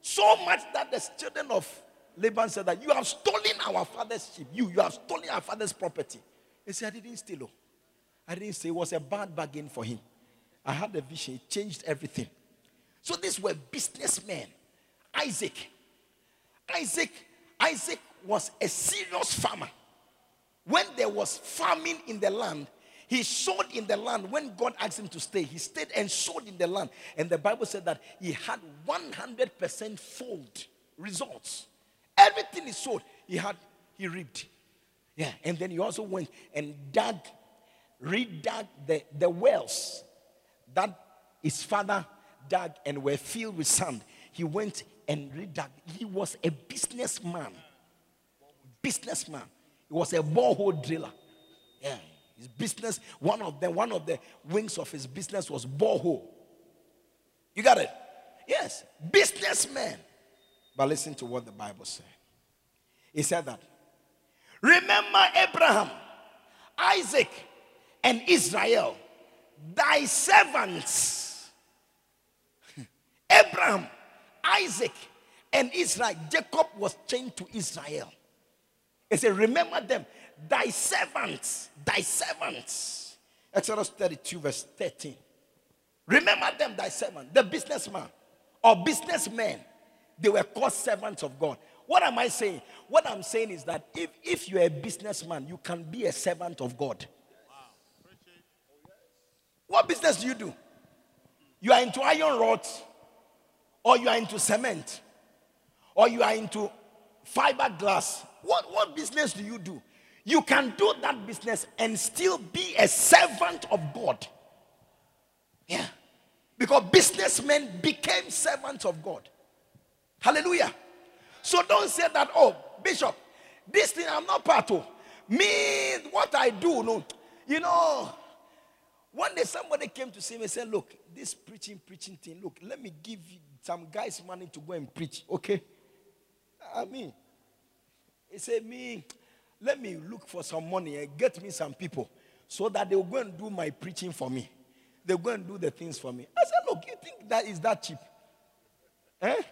So much that the children of Laban said that you have stolen our father's sheep. You, you have stolen our father's property. He said, I didn't steal. Oh. I didn't say it was a bad bargain for him. I had a vision, it changed everything. So these were businessmen. Isaac. Isaac, Isaac was a serious farmer. When there was famine in the land, he sowed in the land. When God asked him to stay, he stayed and sowed in the land. And the Bible said that he had 100% fold results. Everything he sowed, he had, he reaped. Yeah. And then he also went and dug, redug the, the wells that his father dug and were filled with sand. He went and redug. He was a businessman. Businessman. He was a borehole driller. Yeah. His business, one of them, one of the wings of his business was borehole. You got it? Yes. Businessman. But listen to what the Bible said. He said that. Remember Abraham, Isaac, and Israel, thy servants. Abraham, Isaac, and Israel. Jacob was chained to Israel. He said, Remember them, thy servants, thy servants. Exodus 32, verse 13. Remember them, thy servant, the businessman or businessmen. They were called servants of God. What am I saying? What I'm saying is that if, if you're a businessman, you can be a servant of God. What business do you do? You are into iron rods, or you are into cement, or you are into fiberglass. What, what business do you do? You can do that business and still be a servant of God. Yeah. Because businessmen became servants of God. Hallelujah. So don't say that, oh, Bishop, this thing I'm not part of. Me, what I do, no. You know, one day somebody came to see me and said, Look, this preaching, preaching thing, look, let me give you some guys money to go and preach, okay? I mean, he said, Me, let me look for some money and get me some people so that they'll go and do my preaching for me. They'll go and do the things for me. I said, Look, you think that is that cheap? Eh?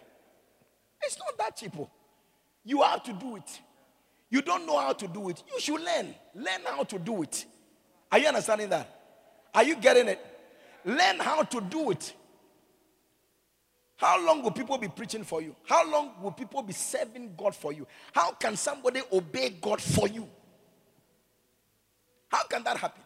It's not that cheap. Oh. You have to do it. You don't know how to do it. You should learn. Learn how to do it. Are you understanding that? Are you getting it? Learn how to do it. How long will people be preaching for you? How long will people be serving God for you? How can somebody obey God for you? How can that happen?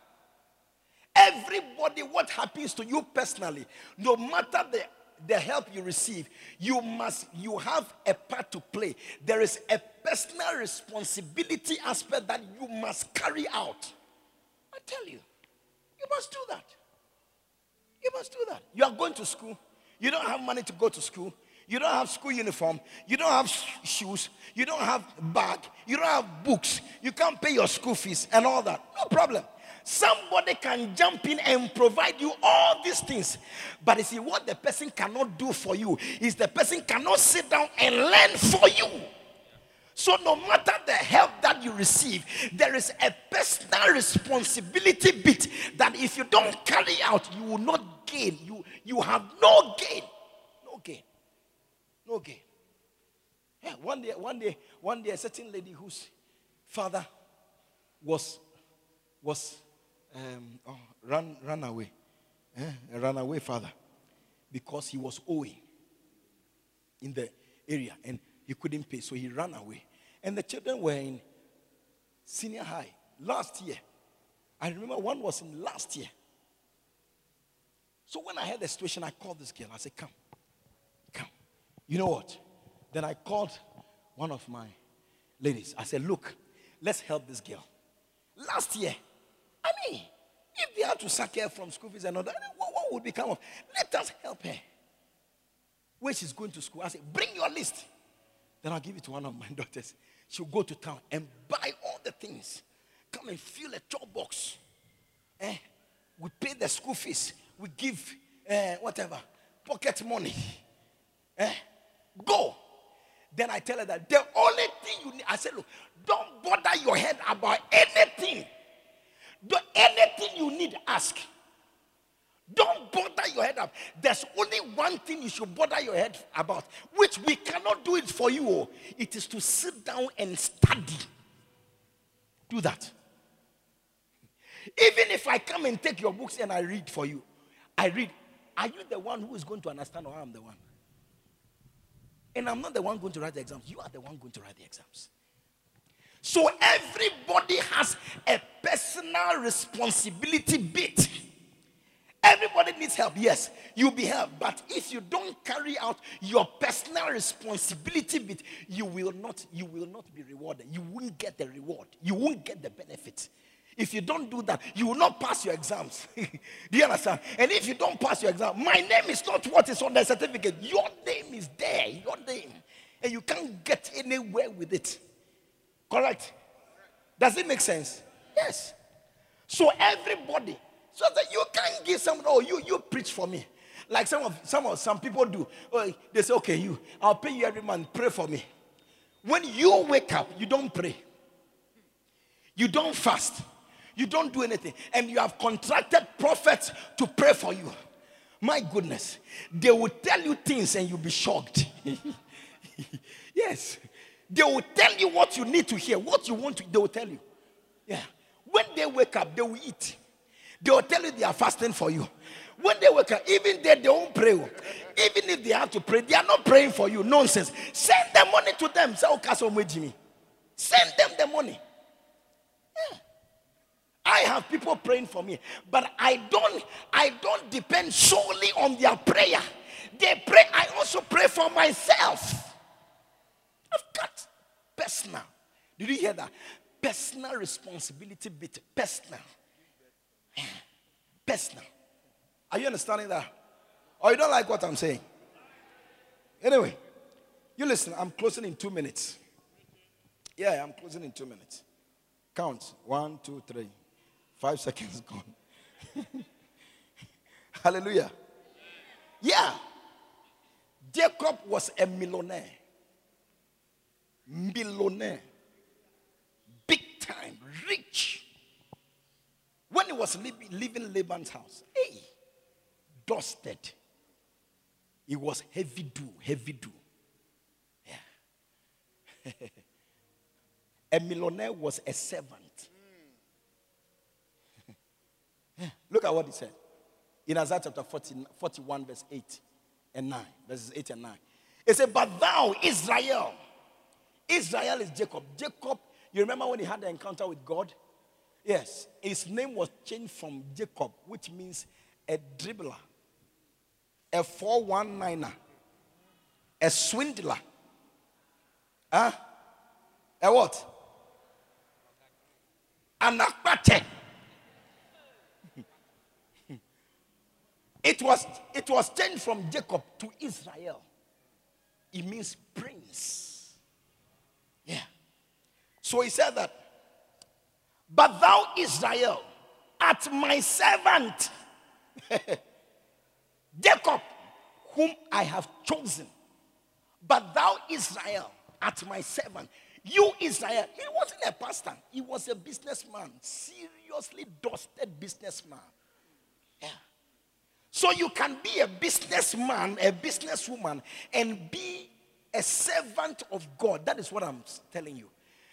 Everybody, what happens to you personally, no matter the the help you receive, you must you have a part to play. There is a personal responsibility aspect that you must carry out. I tell you, you must do that. You must do that. You are going to school. You don't have money to go to school. You don't have school uniform. You don't have shoes. You don't have bag. You don't have books. You can't pay your school fees and all that. No problem. Somebody can jump in and provide you all these things. But you see, what the person cannot do for you is the person cannot sit down and learn for you. So, no matter the help that you receive, there is a personal responsibility bit that if you don't carry out, you will not gain. You, you have no gain. No gain. No gain. Yeah, one day, one day, one day, a certain lady whose father was was um, oh, run run away, eh? a runaway father, because he was owing in the area and he couldn't pay, so he ran away. And the children were in senior high last year. I remember one was in last year. So when I heard the situation, I called this girl. I said, Come, come. You know what? Then I called one of my ladies. I said, Look, let's help this girl. Last year, I mean, if they had to sack her from school fees and all that, what, what would become of? Let us help her. When she's going to school, I said, Bring your list. Then I'll give it to one of my daughters. She'll go to town and buy all the things. Come and fill a chop box. Eh? We pay the school fees. We give eh, whatever, pocket money. Eh? Go. Then I tell her that the only thing you need, I said, look, don't bother your head about anything. Do anything you need, ask. Don't bother your head up. There's only one thing you should bother your head about, which we cannot do it for you. Oh. It is to sit down and study. Do that. Even if I come and take your books and I read for you, I read. Are you the one who is going to understand, or I'm the one? And I'm not the one going to write the exams. You are the one going to write the exams. So everybody has a personal responsibility bit. Everybody needs help. Yes, you'll be helped. But if you don't carry out your personal responsibility bit, you will not, you will not be rewarded. You won't get the reward. You won't get the benefit. If you don't do that, you will not pass your exams. do you understand? And if you don't pass your exam, my name is not what is on the certificate. Your name is there. Your name. And you can't get anywhere with it. Correct? Does it make sense? Yes. So everybody, so that you can't give some, oh, you you preach for me. Like some of some of some people do. Oh, they say, okay, you, I'll pay you every month, pray for me. When you wake up, you don't pray. You don't fast. You don't do anything. And you have contracted prophets to pray for you. My goodness. They will tell you things and you'll be shocked. yes. They will tell you what you need to hear, what you want to, they will tell you. Yeah. When they wake up, they will eat. They will tell you they are fasting for you. When they wake up, even they, they won't pray. Even if they have to pray, they are not praying for you. Nonsense. Send the money to them. Oh, Send them the money. Yeah. I have people praying for me, but I don't I don't depend solely on their prayer. They pray, I also pray for myself. I've got personal. Did you hear that? Personal responsibility bit. Personal. Personal. Are you understanding that? Or you don't like what I'm saying? Anyway, you listen. I'm closing in two minutes. Yeah, I'm closing in two minutes. Count. One, two, three. Five seconds gone. Hallelujah. Yeah. Jacob was a millionaire millionaire, big time, rich. When he was leaving Laban's house, hey, dusted. It was heavy dew, heavy dew. Yeah. a millionaire was a servant. Look at what he said in Isaiah chapter 40, 41, verse 8 and 9. Verses 8 and 9. He said, But thou, Israel, Israel is Jacob. Jacob, you remember when he had the encounter with God? Yes, his name was changed from Jacob, which means a dribbler, a 419er, a swindler. Huh? A what? An akpate. It was it was changed from Jacob to Israel. It means prince. Yeah. So he said that, but thou Israel, at my servant Jacob, whom I have chosen. But thou, Israel, at my servant. You, Israel, he wasn't a pastor, he was a businessman, seriously dusted businessman. Yeah. So you can be a businessman, a businesswoman, and be a servant of God. That is what I'm telling you.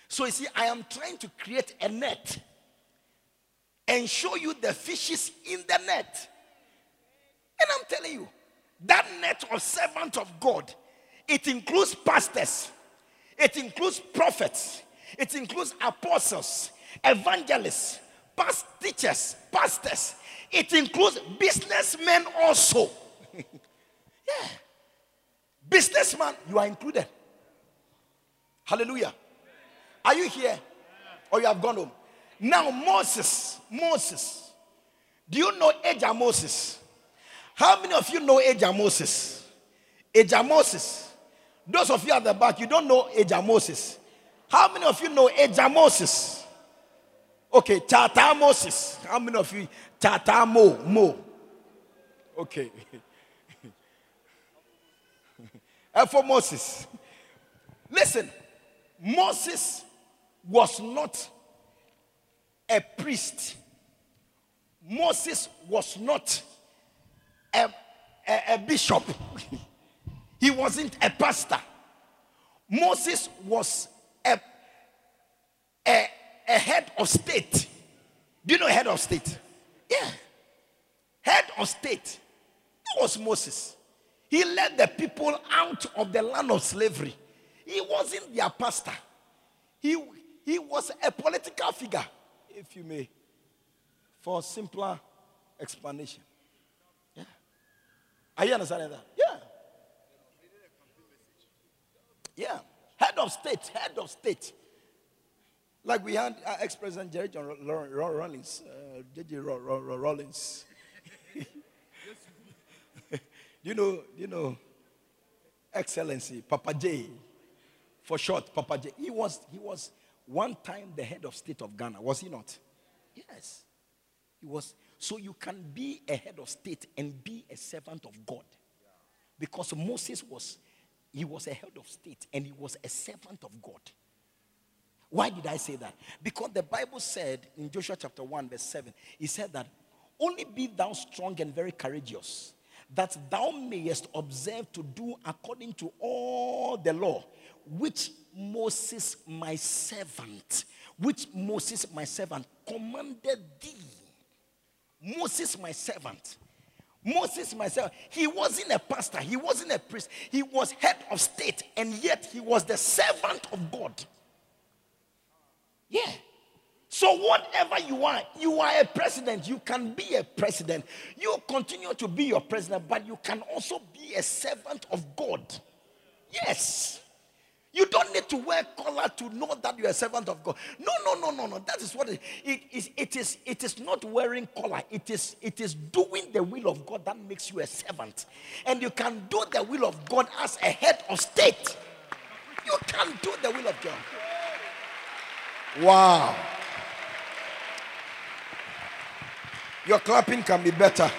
So you see, I am trying to create a net and show you the fishes in the net. And I'm telling you, that net of servant of God, it includes pastors, it includes prophets, it includes apostles, evangelists, past teachers, pastors. It includes businessmen also. yeah. Businessman, you are included. Hallelujah. Are you here? Or you have gone home? Now, Moses, Moses. Do you know Elijah Moses? How many of you know Elijah Moses? Elijah Moses. Those of you at the back, you don't know Elijah Moses. How many of you know Elijah Moses? Okay, Chata Moses. How many of you? Chata Mo. Mo. Okay. for Moses. Listen, Moses was not a priest. Moses was not a, a, a bishop. he wasn't a pastor. Moses was a, a, a head of state. Do you know head of state? Yeah. Head of state. That was Moses. He led the people out of the land of slavery. He wasn't their pastor. He, he was a political figure, if you may, for simpler explanation. Yeah. Are you understanding that? Yeah. Yeah. Head of state, head of state. Like we had uh, ex-president Jerry John Rawlings, uh, J.J. Rawlings. you know, you know, Excellency, Papa J, for short, Papa J. He was, he was one time the head of state of Ghana, was he not? Yes. He was. So you can be a head of state and be a servant of God. Because Moses was, he was a head of state and he was a servant of God. Why did I say that? Because the Bible said in Joshua chapter 1, verse 7, he said that only be thou strong and very courageous, that thou mayest observe to do according to all the law which Moses, my servant, which Moses, my servant, commanded thee. Moses, my servant. Moses, my servant. He wasn't a pastor, he wasn't a priest, he was head of state, and yet he was the servant of God. Yeah. So, whatever you are, you are a president. You can be a president. You continue to be your president, but you can also be a servant of God. Yes. You don't need to wear collar to know that you're a servant of God. No, no, no, no, no. That is what it, it is. It is. It is not wearing collar. It is. It is doing the will of God that makes you a servant, and you can do the will of God as a head of state. You can do the will of God. Wow. Your clapping can be better.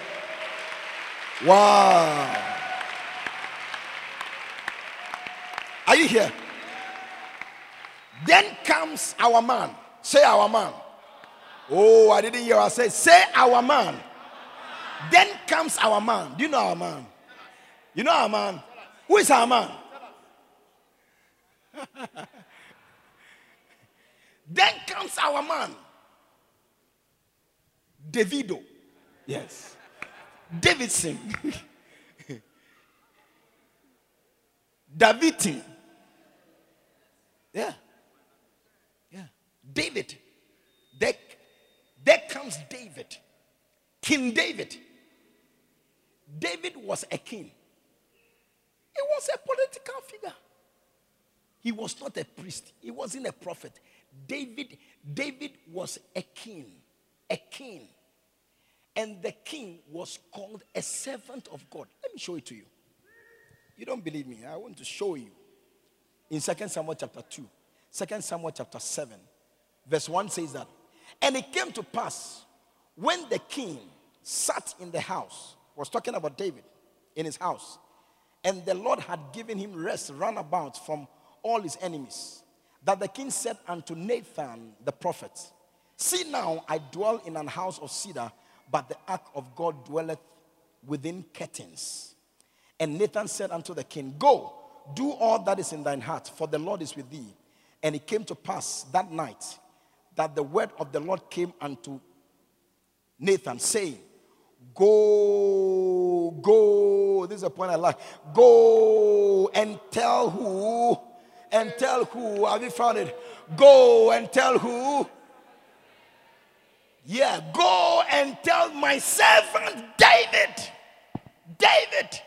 Wow. Are you here? Then comes our man. Say our man. Oh, I didn't hear I say, say our man. Then comes our man. Do you know our man? You know our man? Who is our man? then comes our man. Davido. Yes. Davidson. Davidson. Yeah. Yeah. David. There, there comes David. King David. David was a king. He was a political figure. He was not a priest. He wasn't a prophet. David, David was a king. A king. And the king was called a servant of God. Let me show it to you. You don't believe me. I want to show you. In 2 Samuel chapter 2, 2 Samuel chapter 7, Verse 1 says that. And it came to pass when the king sat in the house, was talking about David in his house, and the Lord had given him rest round about from all his enemies, that the king said unto Nathan the prophet, See now, I dwell in an house of cedar, but the ark of God dwelleth within curtains. And Nathan said unto the king, Go, do all that is in thine heart, for the Lord is with thee. And it came to pass that night that the word of the Lord came unto Nathan, saying, Go, go. This is a point I like. Go and tell who, and tell who. Have you found it? Go and tell who. Yeah, go and tell my servant David. David.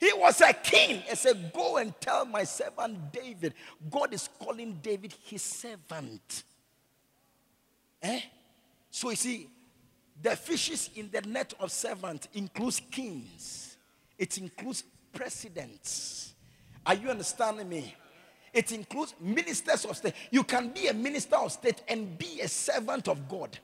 He was a king. He said, Go and tell my servant David. God is calling David his servant. Eh? So you see, the fishes in the net of servant includes kings, it includes presidents. Are you understanding me? It includes ministers of state. You can be a minister of state and be a servant of God.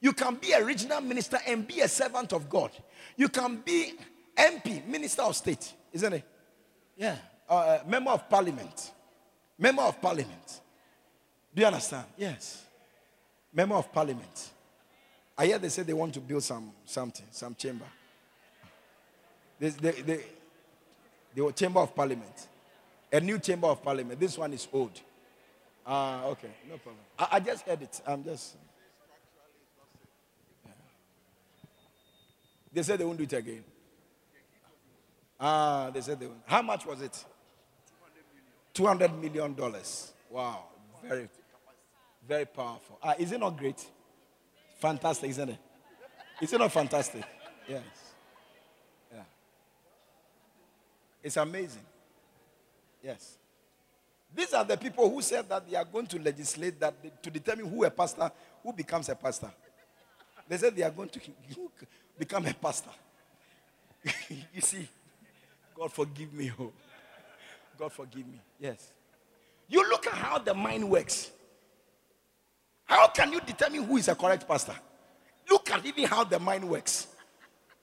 You can be a regional minister and be a servant of God. You can be MP, minister of state, isn't it? Yeah. Uh, uh, member of parliament. Member of parliament. Do you understand? Yes. Member of parliament. I hear they say they want to build some something, some chamber. They, they, they, the chamber of parliament. A new chamber of parliament. This one is old. Ah, uh, okay, no problem. I, I, just heard it. I'm just. Yeah. They said they won't do it again. Ah, they said they won't. How much was it? $200 million. Wow. Very, very powerful. Ah, is it not great? Fantastic, isn't it? Is it not fantastic? Yes. Yeah. It's amazing. Yes. These are the people who said that they are going to legislate that they, to determine who a pastor, who becomes a pastor. They said they are going to become a pastor. you see, God forgive me. Oh. God forgive me. Yes. You look at how the mind works. How can you determine who is a correct pastor? Look at even how the mind works.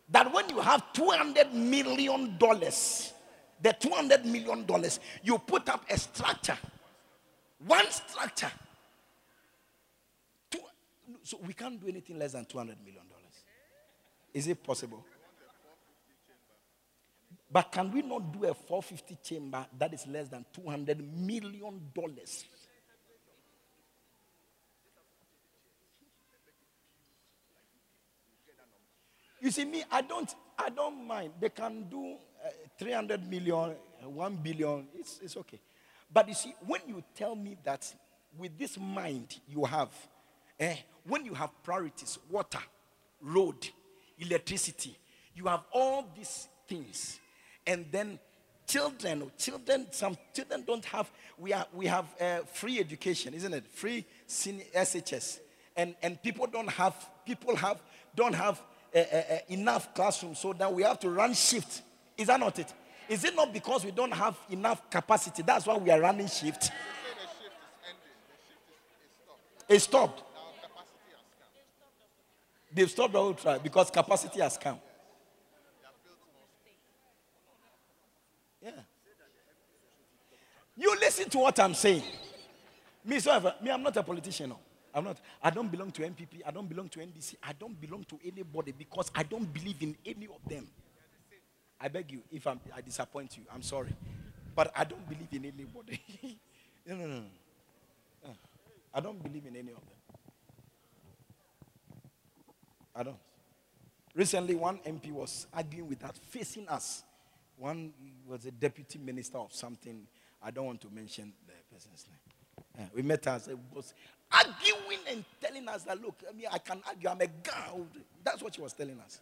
That when you have $200 million, the $200 million, you put up a structure. One structure. Two, so we can't do anything less than $200 million. Is it possible? But can we not do a 450 chamber that is less than $200 million? You see, me, I don't, I don't mind. They can do 300 million, uh, 1 billion. It's, it's okay. But you see, when you tell me that with this mind you have, eh, when you have priorities, water, road, electricity, you have all these things and then children children some children don't have we are we have uh, free education isn't it free shs and and people don't have people have don't have uh, uh, enough classrooms so that we have to run shift is that not it is it not because we don't have enough capacity that's why we are running shift it stopped they've stopped the whole trial because capacity has come Yeah. You listen to what I'm saying. Me, so me, I'm not a politician. No. I'm not. I don't belong to NPP. I don't belong to NDC. I don't belong to anybody because I don't believe in any of them. I beg you, if I'm, I disappoint you, I'm sorry. But I don't believe in anybody. no, no, no. no. Uh, I don't believe in any of them. I don't. Recently, one MP was arguing with us, facing us. One was a deputy minister of something I don't want to mention the person's name. Yeah, we met us. and uh, was arguing and telling us that, look, I mean, I can argue, I'm a girl. That's what she was telling us.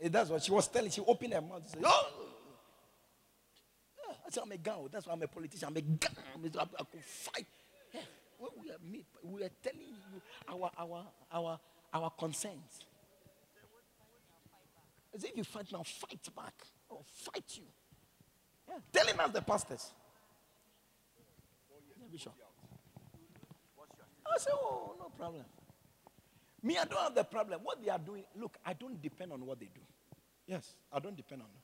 Yes. That's what she was telling. She opened her mouth and said, oh. Yeah, I said, I'm a girl. That's why I'm a politician. I'm a girl. I, I could fight. Yeah, when we are meet, we are telling you our, our, our, our concerns. As if you fight now, fight back. Or fight you. Yeah. Telling us the pastors. Yeah, Bishop. I said, oh, no problem. Me, I don't have the problem. What they are doing, look, I don't depend on what they do. Yes, I don't depend on them.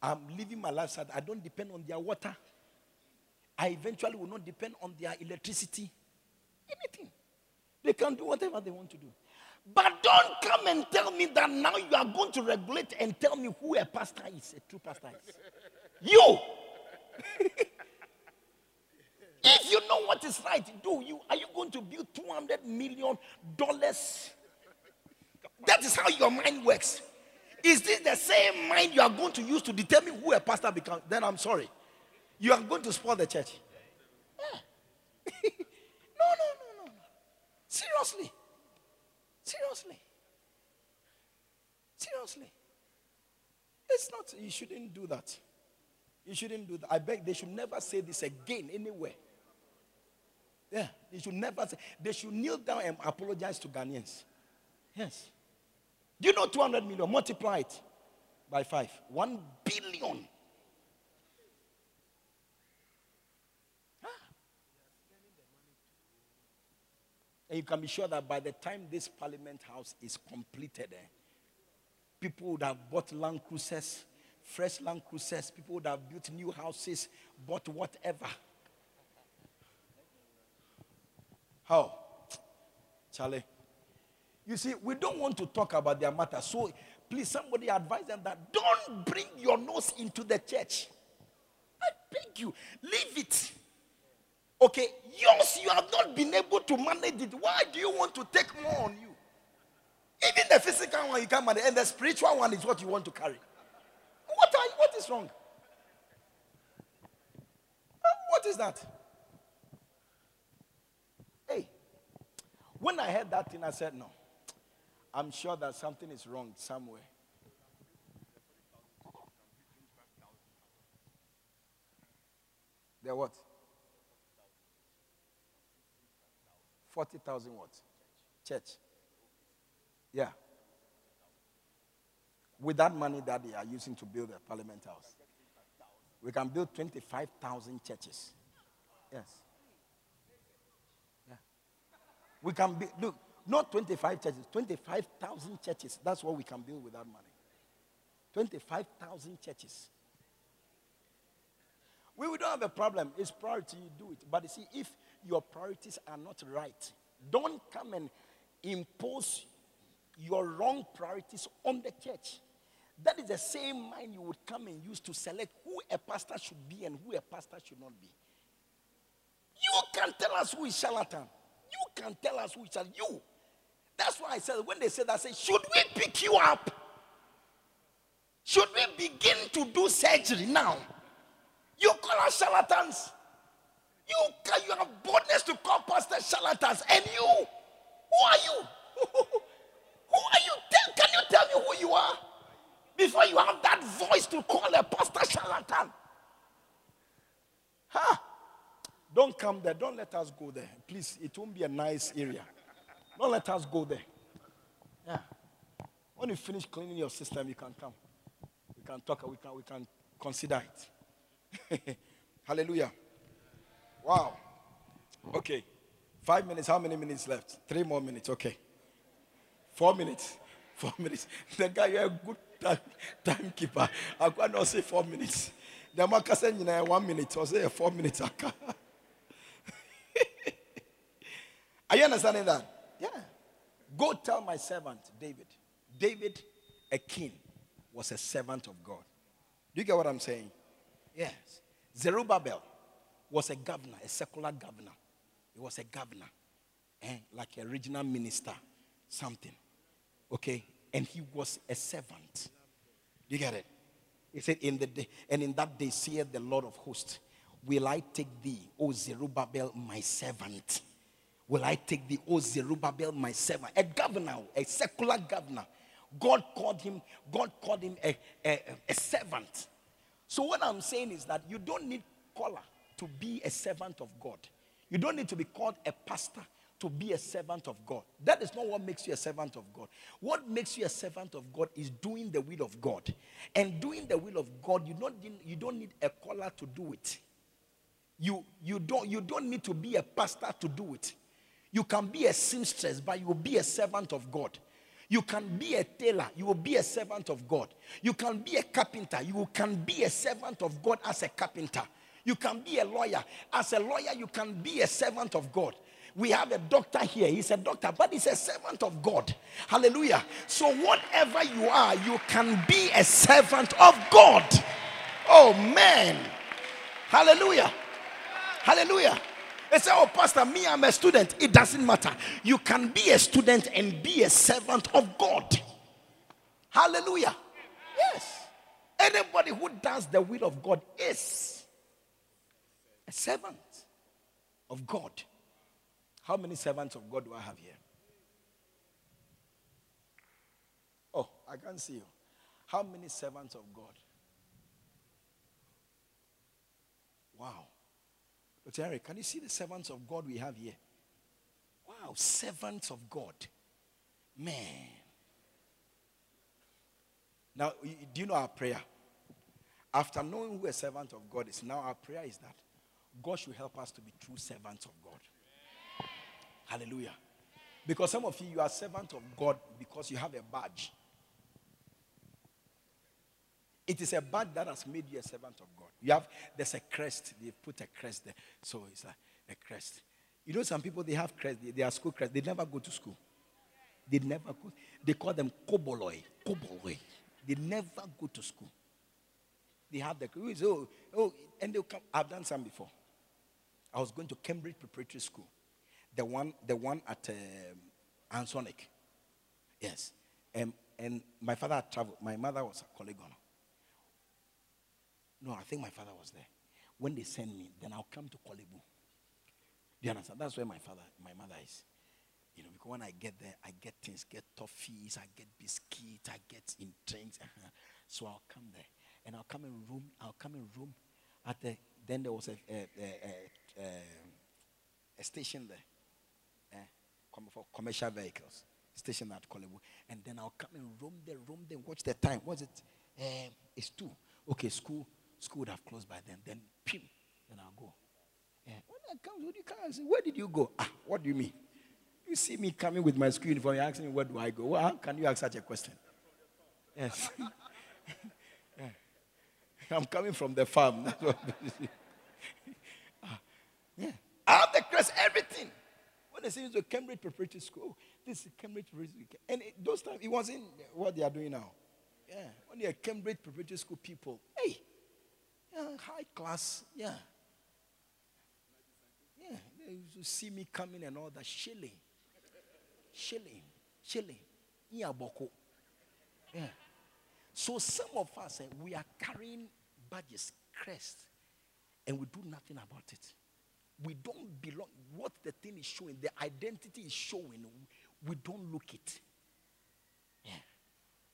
I'm living my lifestyle. I don't depend on their water. I eventually will not depend on their electricity. Anything. They can do whatever they want to do. But don't come and tell me that now you are going to regulate and tell me who a pastor is, a true pastor is. You! if you know what is right, do you are you going to build 200 million dollars? That is how your mind works. Is this the same mind you are going to use to determine who a pastor becomes? Then I'm sorry. You are going to spoil the church. Yeah. no, no, no, no, no. Seriously. Seriously. Seriously. It's not, you shouldn't do that. You shouldn't do that. I beg they should never say this again anywhere. Yeah, they should never say. They should kneel down and apologize to Ghanaians. Yes. Do you know 200 million? Multiply it by five. One billion. And you can be sure that by the time this parliament house is completed, eh, people would have bought land cruisers, fresh land cruisers, people would have built new houses, bought whatever. How? Charlie. You see, we don't want to talk about their matter. So please, somebody advise them that don't bring your nose into the church. I beg you, leave it. Okay, yours, you have not been able to manage it. Why do you want to take more on you? Even the physical one you can manage, and the spiritual one is what you want to carry. What, are, what is wrong? What is that? Hey, when I heard that thing, I said, No, I'm sure that something is wrong somewhere. They're what? 40,000 what? Church. Yeah. With that money that they are using to build a parliament house, we can build 25,000 churches. Yes. Yeah. We can be, look, not 25 churches, 25,000 churches. That's what we can build with that money. 25,000 churches. We, we don't have a problem. It's priority, you do it. But you see, if your priorities are not right, don't come and impose your wrong priorities on the church. That is the same mind you would come and use to select who a pastor should be and who a pastor should not be. You can tell us who is charlatan. You can tell us who is charlatan. You. That's why I said, when they said that, I said, should we pick you up? Should we begin to do surgery now? You call us charlatans. You can you have boldness to call pastors charlatans, and you, who are you? who are you? Tell, can you tell me who you are before you have that voice to call a pastor charlatan? Huh? Don't come there. Don't let us go there, please. It won't be a nice area. Don't let us go there. Yeah. When you finish cleaning your system, you can come. We can talk. We can we can consider it. Hallelujah. Wow. Okay. Five minutes. How many minutes left? Three more minutes. Okay. Four minutes. Four minutes. The guy, you're a good time, timekeeper. I cannot say four minutes. The can say one minute or say four minutes. Are you understanding that? Yeah. Go tell my servant David. David, a king, was a servant of God. Do you get what I'm saying? Yes. Zerubbabel was a governor, a secular governor. He was a governor, eh? like a regional minister, something. Okay? And he was a servant. Do you get it? He said, In the day, and in that day, saith the Lord of hosts, Will I take thee, O Zerubbabel, my servant? Will I take the O Zerubbabel, my servant? A governor, a secular governor. God called him, God called him a, a, a servant. So what I'm saying is that you don't need color to be a servant of God. You don't need to be called a pastor to be a servant of God. That is not what makes you a servant of God. What makes you a servant of God is doing the will of God. And doing the will of God, you don't, you don't need a collar to do it. You, you, don't, you don't need to be a pastor to do it. You can be a seamstress, but you will be a servant of God. You can be a tailor, you will be a servant of God. You can be a carpenter, you can be a servant of God as a carpenter. You can be a lawyer. As a lawyer, you can be a servant of God. We have a doctor here. He's a doctor, but he's a servant of God. Hallelujah. So, whatever you are, you can be a servant of God. Oh, man. Hallelujah. Hallelujah. They say, Oh, Pastor, me, I'm a student. It doesn't matter. You can be a student and be a servant of God. Hallelujah. Yes. Anybody who does the will of God is a servant of God. How many servants of God do I have here? Oh, I can't see you. How many servants of God? Wow. But Harry, can you see the servants of God we have here? Wow, servants of God. Man. Now, do you know our prayer? After knowing who a servant of God is, now our prayer is that God should help us to be true servants of God. Hallelujah. Because some of you, you are servant of God because you have a badge. It is a badge that has made you a servant of God. You have there's a crest. They put a crest there. So it's a, a crest. You know, some people they have crest, they, they are school crest. They never go to school. They never go. They call them koboloi. Koboloi. They never go to school. They have the oh, oh, and they'll come. I've done some before. I was going to Cambridge Preparatory School. The one, the one at um, Ansonic. Yes. And, and my father traveled. My mother was a colleague. No, I think my father was there. When they send me, then I'll come to Korle Do you understand? That's where my father, my mother is. You know, because when I get there, I get things, get toffees, I get biscuits, I get in drinks. Uh-huh. So I'll come there. And I'll come in room, I'll come in room at the, then there was a, a, a, a, station there uh, for commercial vehicles, station at Korle And then I'll come and roam there, roam there, watch the time. What's it? Um, it's two. Okay, school School would have closed by then. Then, pim, then I'll go. Yeah. When I come, when you come, I say, Where did you go? Ah, what do you mean? You see me coming with my school uniform, you ask me, Where do I go? Well, how can you ask such a question? Yes. yeah. I'm coming from the farm. ah, yeah. I have the crest, everything. When they say it's a Cambridge Preparatory School, this is Cambridge Preparatory School. And it, those times, it wasn't what they are doing now. Yeah. When they are Cambridge Preparatory School people, hey, yeah, high class. Yeah. Yeah. To see me coming and all that. Shilling. Shilling. Shilling. Yeah. So some of us, eh, we are carrying badges, crest, and we do nothing about it. We don't belong. What the thing is showing, the identity is showing, we don't look it. Yeah.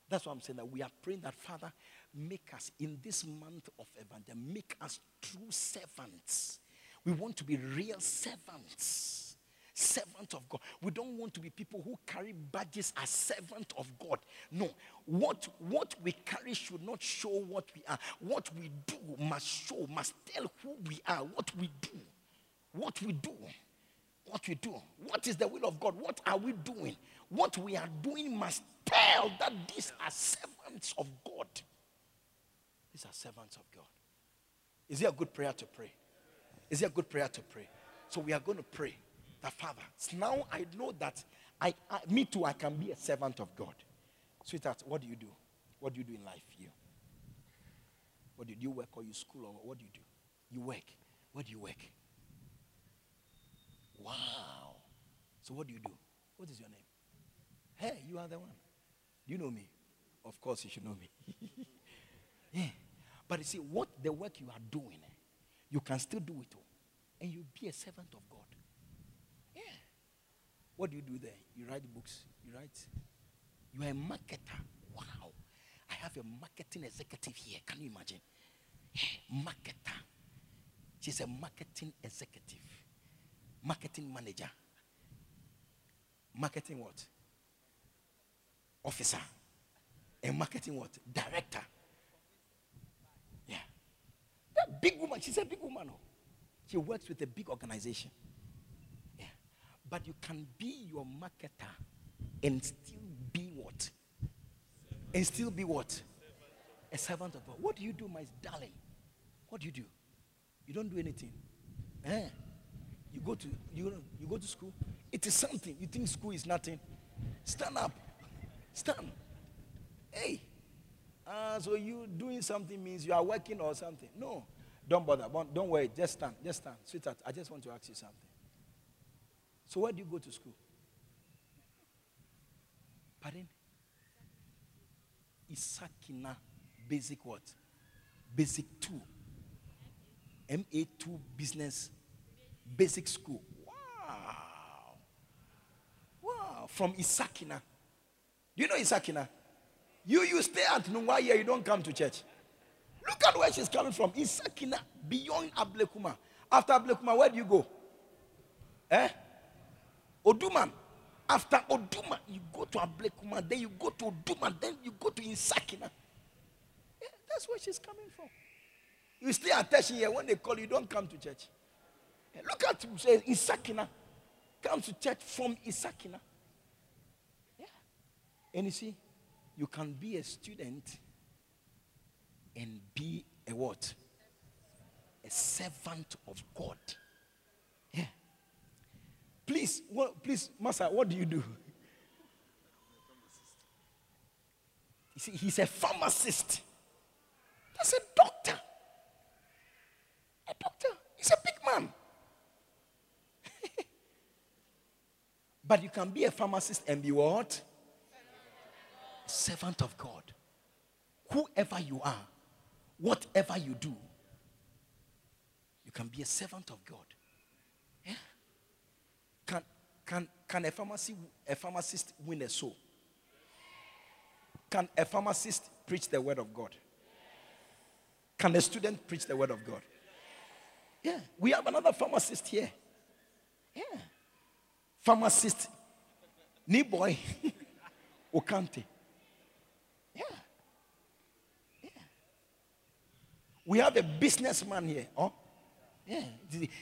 That's what I'm saying that we are praying that, Father, make us in this month of evangelism, make us true servants. We want to be real servants. Servant of God. We don't want to be people who carry badges as servant of God. No. What, what we carry should not show what we are. What we do must show, must tell who we are, what we do. What we do. What we do. What is the will of God? What are we doing? What we are doing must tell that these are servants of God. These are servants of God. Is it a good prayer to pray? Is it a good prayer to pray? So we are going to pray that Father, now I know that I, I, me too, I can be a servant of God. Sweetheart, what do you do? What do you do in life? You. What do you, do you work or you school or what do you do? You work. What do you work? Wow. So what do you do? What is your name? Hey, you are the one. Do you know me? Of course you should know me. yeah. But you see, what the work you are doing, you can still do it all. And you be a servant of God. Yeah. What do you do there? You write books. You write. You are a marketer. Wow. I have a marketing executive here. Can you imagine? Yeah. Marketer. She's a marketing executive. Marketing manager. Marketing what? Officer. And marketing what? Director. That big woman, she's a big woman. Oh. She works with a big organization. Yeah. But you can be your marketer and still be what? And still be what? A servant of God. What do you do, my darling? What do you do? You don't do anything. Eh? You go to you, you go to school. It is something. You think school is nothing. Stand up. Stand. Hey. Uh, so you doing something means you are working or something. No. Don't bother. Don't worry. Just stand. Just stand. Sweetheart, I just want to ask you something. So where do you go to school? Pardon? Isakina Basic what? Basic 2. MA2 Business Basic School. Wow. Wow. From Isakina. Do you know Isakina? You, you stay at Nungwaya, you don't come to church. Look at where she's coming from. Isakina, beyond Ablekuma. After Ablekuma, where do you go? Eh? Oduman. After Oduman, you go to Ablekuma, then you go to Oduman, then you go to Isakina. Yeah, that's where she's coming from. You stay attention here. When they call you, don't come to church. Yeah, look at say Isakina. Come to church from Isakina. Yeah. And you see, you can be a student and be a what? A servant of God. Yeah. Please, what, please, Master, what do you do? You see, he's a pharmacist. That's a doctor. A doctor. He's a big man. but you can be a pharmacist and be what? Servant of God. Whoever you are, whatever you do, you can be a servant of God. Yeah? Can, can, can a, pharmacy, a pharmacist win a soul? Can a pharmacist preach the word of God? Can a student preach the word of God? Yeah. We have another pharmacist here. Yeah. Pharmacist. Niboy. Okante. Yeah. Yeah. We have a businessman here. Oh? Yeah.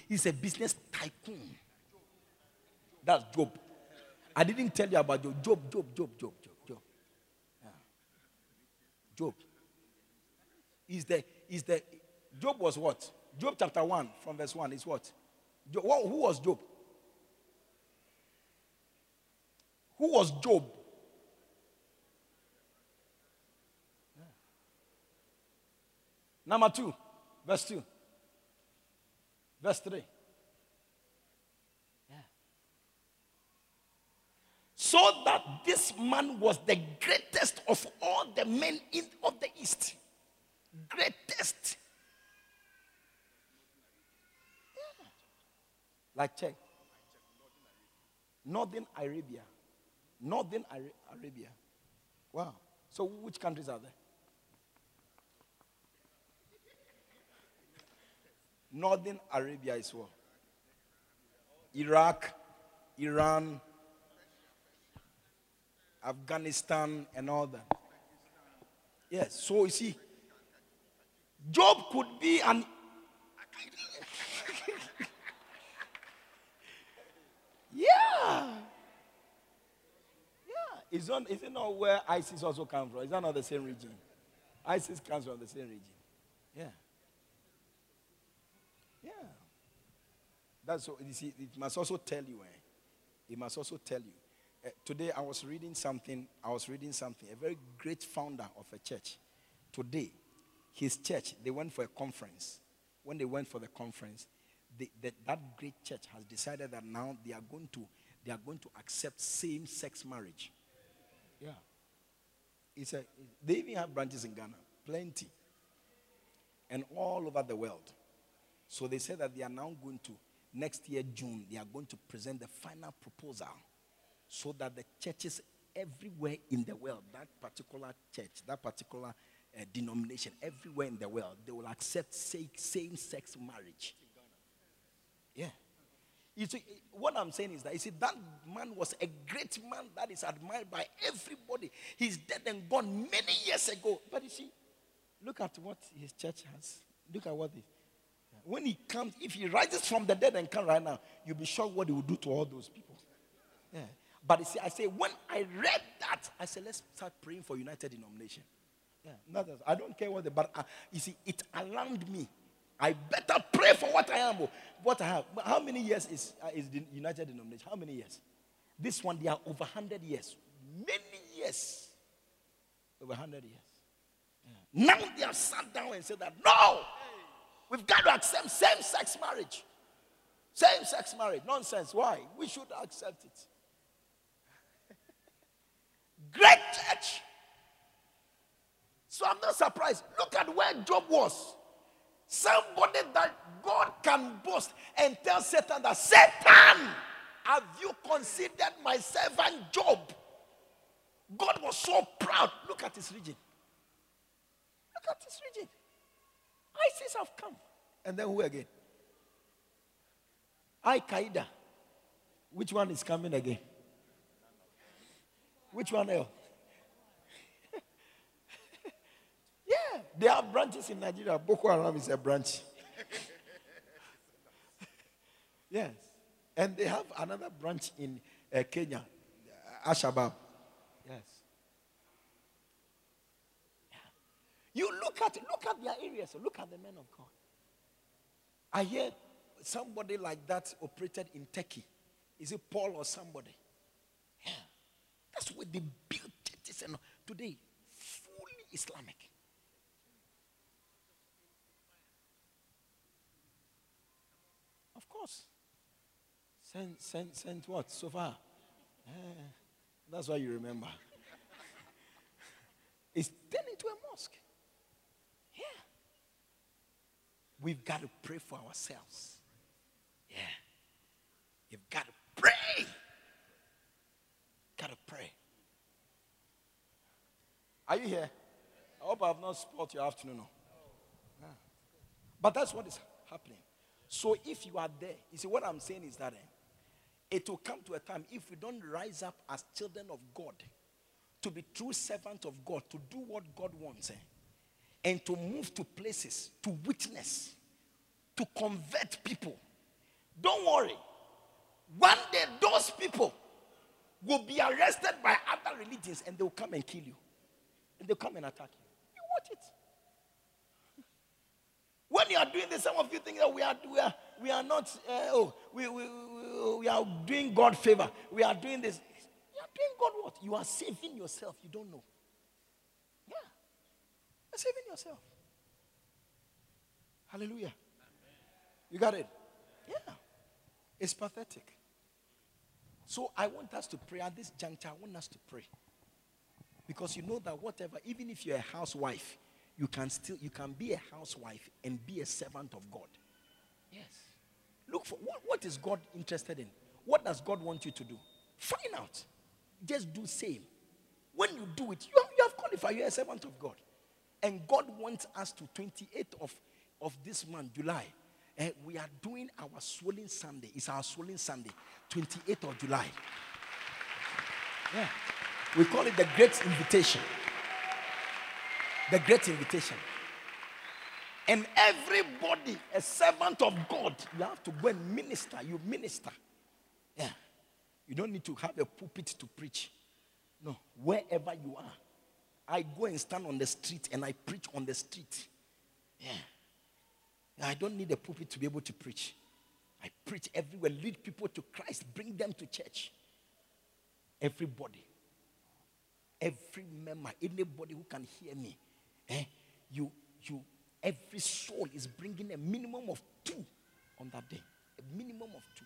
He's a business tycoon. That's Job. I didn't tell you about Job. Job, Job, Job, Job, Job, Job. Yeah. Job. Is the is the Job was what? Job chapter 1 from verse 1 is what? Job, who was Job? Who was Job? Number 2, verse 2. Verse 3. Yeah. So that this man was the greatest of all the men in, of the East. Greatest. Yeah. Like check. Northern Arabia. Northern Arabia. Wow. So which countries are there? Northern Arabia is what? Iraq, Iran, Afghanistan, and all that. Yes, so you see, Job could be an. yeah. Yeah. Is, on, is it not where ISIS also comes from? Is that not the same region? ISIS comes from the same region. Yeah. Yeah. That's so, you see, it must also tell you, eh? It must also tell you. Uh, today I was reading something, I was reading something, a very great founder of a church. Today, his church, they went for a conference. When they went for the conference, they, that, that great church has decided that now they are going to, they are going to accept same-sex marriage. Yeah. It's a, they even have branches in Ghana, plenty. And all over the world. So they said that they are now going to, next year, June, they are going to present the final proposal so that the churches everywhere in the world, that particular church, that particular uh, denomination, everywhere in the world, they will accept same sex marriage. Yeah. You see, what I'm saying is that you see, that man was a great man that is admired by everybody. He's dead and gone many years ago. But you see, look at what his church has. Look at what when he comes, if he rises from the dead and comes right now, you'll be shocked what he will do to all those people. Yeah. But see, I say, when I read that, I said, let's start praying for United Denomination. Yeah, I don't care what the, but uh, you see, it alarmed me. I better pray for what I am, oh, what I have. How many years is, uh, is the United Denomination? How many years? This one, they are over 100 years. Many years. Over 100 years. Yeah. Now they have sat down and said that, no, we've got to accept same sex marriage. Same sex marriage. Nonsense. Why? We should accept it. Great church. So I'm not surprised. Look at where Job was. Somebody that God can boast and tell Satan that Satan, have you considered my servant Job? God was so proud. Look at his region. Look at his region. ISIS have come. And then who again? Al Qaeda. Which one is coming again? Which one else? yeah, there are branches in Nigeria. Boko Haram is a branch. yes. And they have another branch in uh, Kenya, Al-Shabaab. Yes. Yeah. You look at look at their areas. Look at the men of God. I hear somebody like that operated in Turkey. Is it Paul or somebody? Yeah. That's where they built churches and today, fully Islamic. Of course. Saint, Saint, Saint what? Sophia. Uh, that's why you remember. it's turned into a mosque. Yeah. We've got to pray for ourselves. Yeah. You've got to pray. Gotta pray. Are you here? I hope I have not spoiled your afternoon. Yeah. But that's what is happening. So if you are there, you see what I'm saying is that eh, it will come to a time if we don't rise up as children of God to be true servants of God, to do what God wants, eh, and to move to places, to witness, to convert people. Don't worry. One day, those people will be arrested by other religions and they'll come and kill you. And they'll come and attack you. You watch it. When you are doing this, some of you think that we are, we are, we are not, uh, oh, we, we, we, we are doing God favor. We are doing this. You are doing God what? You are saving yourself. You don't know. Saving yourself. Hallelujah. You got it? Yeah. It's pathetic. So I want us to pray at this juncture. I want us to pray. Because you know that whatever, even if you're a housewife, you can still you can be a housewife and be a servant of God. Yes. Look for what, what is God interested in? What does God want you to do? Find out. Just do same. When you do it, you have, you have qualified. You're a servant of God. And God wants us to 28th of, of this month, July, uh, we are doing our swollen Sunday. It's our swollen Sunday, 28th of July. Yeah. We call it the Great Invitation. The Great Invitation. And everybody, a servant of God, you have to go and minister. You minister. Yeah. You don't need to have a pulpit to preach. No. Wherever you are, I go and stand on the street and I preach on the street. Yeah. I don't need a pulpit to be able to preach. I preach everywhere, lead people to Christ, bring them to church. Everybody, every member, anybody who can hear me, eh, you, you, every soul is bringing a minimum of two on that day. A minimum of two.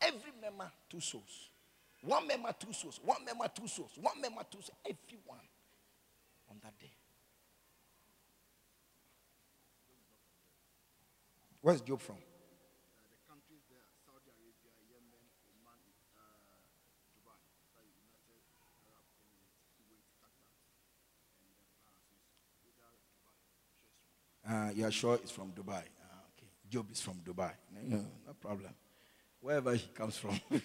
Every member, two souls. One member, two souls. One member, two souls. One member, two souls. Everyone on that day. Where's Job from? Uh, you're sure it's from Dubai? Uh, okay. Job is from Dubai. No, no problem. Wherever he comes from.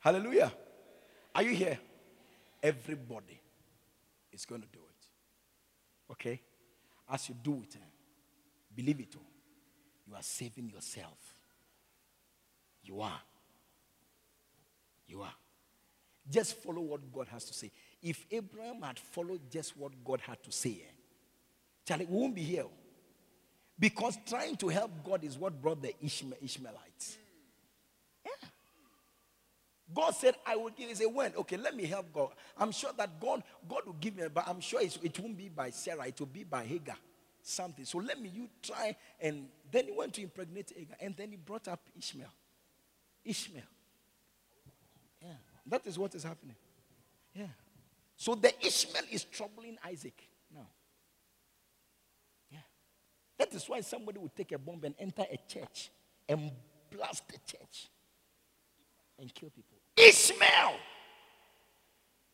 Hallelujah. Are you here? Everybody is going to do it. Okay? As you do it, eh, Believe it. Oh. You are saving yourself. You are. You are. Just follow what God has to say. If Abraham had followed just what God had to say, eh, Charlie, we won't be here. Because trying to help God is what brought the Ishmael, Ishmaelites. God said, I will give. He said, when? Okay, let me help God. I'm sure that God, God will give me, but I'm sure it won't be by Sarah, it will be by Hagar. Something. So let me you try. And then he went to impregnate Hagar, and then he brought up Ishmael. Ishmael. Yeah. That is what is happening. Yeah. So the Ishmael is troubling Isaac now. Yeah. That is why somebody would take a bomb and enter a church and blast the church and kill people. Ishmael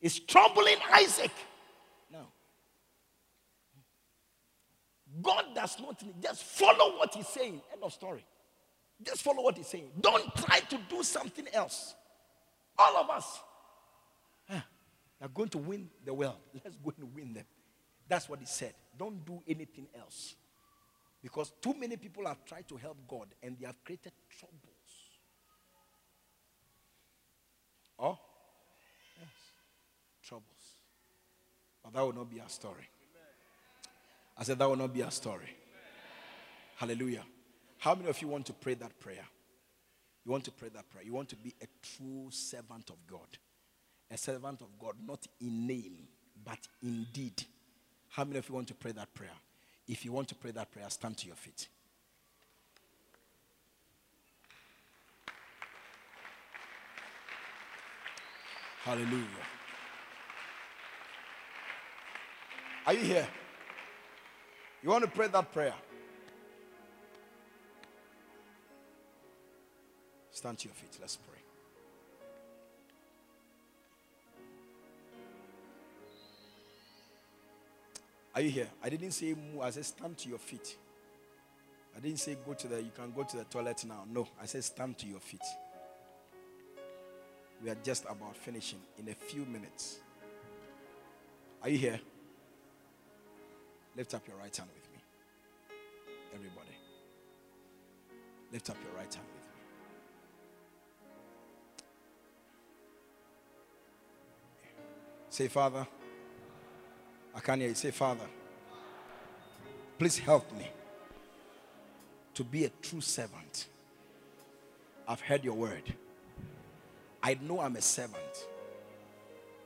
is troubling Isaac now. God does not need, just follow what he's saying. End of story. Just follow what he's saying. Don't try to do something else. All of us ah, are going to win the world. Let's go and win them. That's what he said. Don't do anything else. Because too many people have tried to help God and they have created troubles. Oh? Yes. Troubles. But that will not be our story. I said that will not be our story. Hallelujah. How many of you want to pray that prayer? You want to pray that prayer. You want to be a true servant of God. A servant of God, not in name, but in deed. How many of you want to pray that prayer? If you want to pray that prayer, stand to your feet. Hallelujah. Are you here? You want to pray that prayer? Stand to your feet. Let's pray. Are you here? I didn't say move. I said stand to your feet. I didn't say go to the, you can go to the toilet now. No, I said stand to your feet. We are just about finishing in a few minutes. Are you here? Lift up your right hand with me. Everybody. Lift up your right hand with me. Say, Father. I can't hear you. Say, Father, please help me to be a true servant. I've heard your word. I know I'm a servant.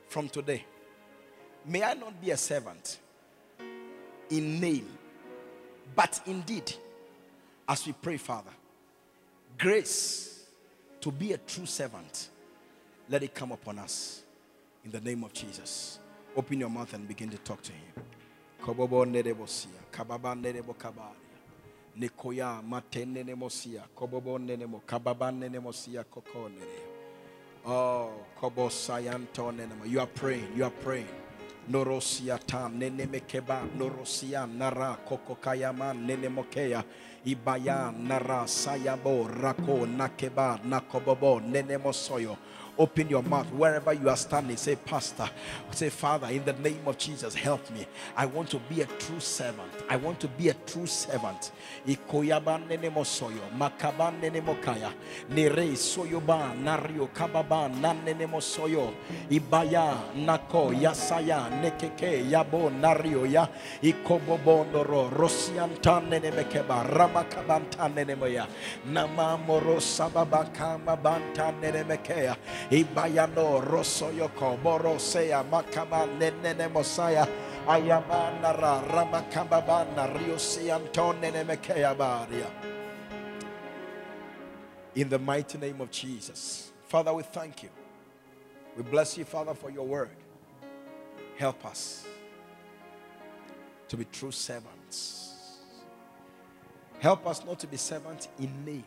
From today, may I not be a servant in name, but indeed, as we pray, Father, grace to be a true servant, let it come upon us in the name of Jesus. Open your mouth and begin to talk to him. Kobobo matene nemosia, kobobo nenemo, kababa nenemosia kokonere. Oh. You are praying, you are praying. Norosia tam nenemekeba, norosia nara kokokayama nenemokeya. Ibaya nara sayabo rako nakeba nakobobo nenemosoyo. Open your mouth wherever you are standing. Say, Pastor, say, Father, in the name of Jesus, help me. I want to be a true servant. I want to be a true servant. Nere soyoba, mosoyo, ibaya, nako, yasaya, yabo, ya, namamoro sababakama bantan nene mekeya. Ibayano Rosoyoko Borosea Makama Nenene Mosaya Ayamanara Ramakambabana Riosi Antone Nemekea Baria. In the mighty name of Jesus. Father, we thank you. We bless you, Father, for your word. Help us to be true servants. Help us not to be servants in name.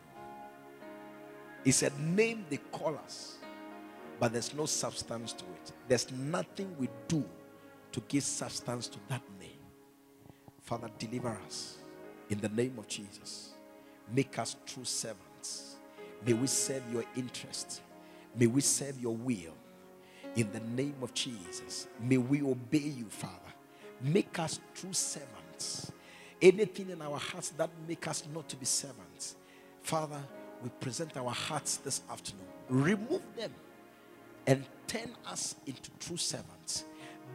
He said, Name they call us but there's no substance to it. There's nothing we do to give substance to that name. Father, deliver us in the name of Jesus. Make us true servants. May we serve your interest. May we serve your will. In the name of Jesus, may we obey you, Father. Make us true servants Anything in our hearts that make us not to be servants, Father, we present our hearts this afternoon. Remove them and turn us into true servants.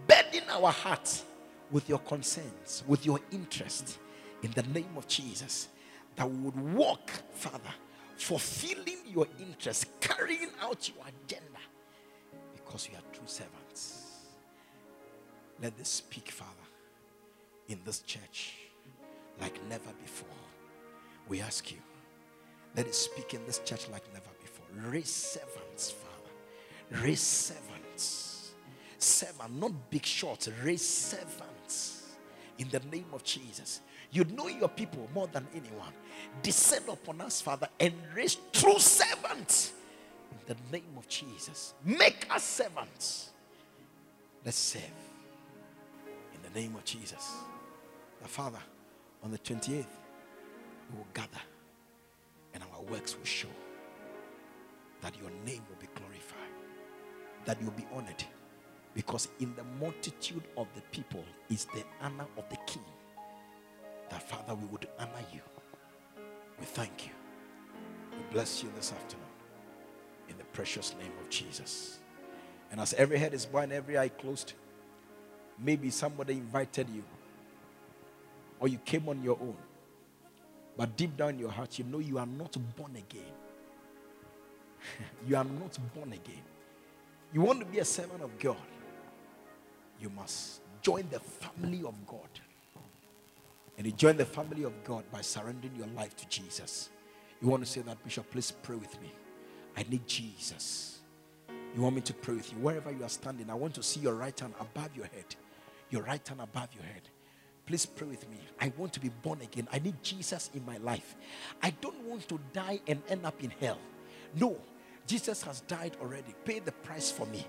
Burden our hearts with your concerns, with your interest, in the name of Jesus, that we would walk, Father, fulfilling your interest, carrying out your agenda, because we are true servants. Let this speak, Father, in this church like never before. We ask you, let it speak in this church like never before. Raise servants, Father. Raise servants. Servant, not big shots. Raise servants in the name of Jesus. You know your people more than anyone. Descend upon us, Father, and raise true servants in the name of Jesus. Make us servants. Let's serve in the name of Jesus. The Father, on the 28th, we will gather and our works will show that your name that you'll be honored. Because in the multitude of the people is the honor of the king. That Father, we would honor you. We thank you. We bless you this afternoon in the precious name of Jesus. And as every head is bowed and every eye closed, maybe somebody invited you or you came on your own. But deep down in your heart, you know you are not born again. you are not born again. You want to be a servant of God, you must join the family of God. And you join the family of God by surrendering your life to Jesus. You want to say that, Bishop, please pray with me. I need Jesus. You want me to pray with you? Wherever you are standing, I want to see your right hand above your head. Your right hand above your head. Please pray with me. I want to be born again. I need Jesus in my life. I don't want to die and end up in hell. No, Jesus has died already, paid the price for me,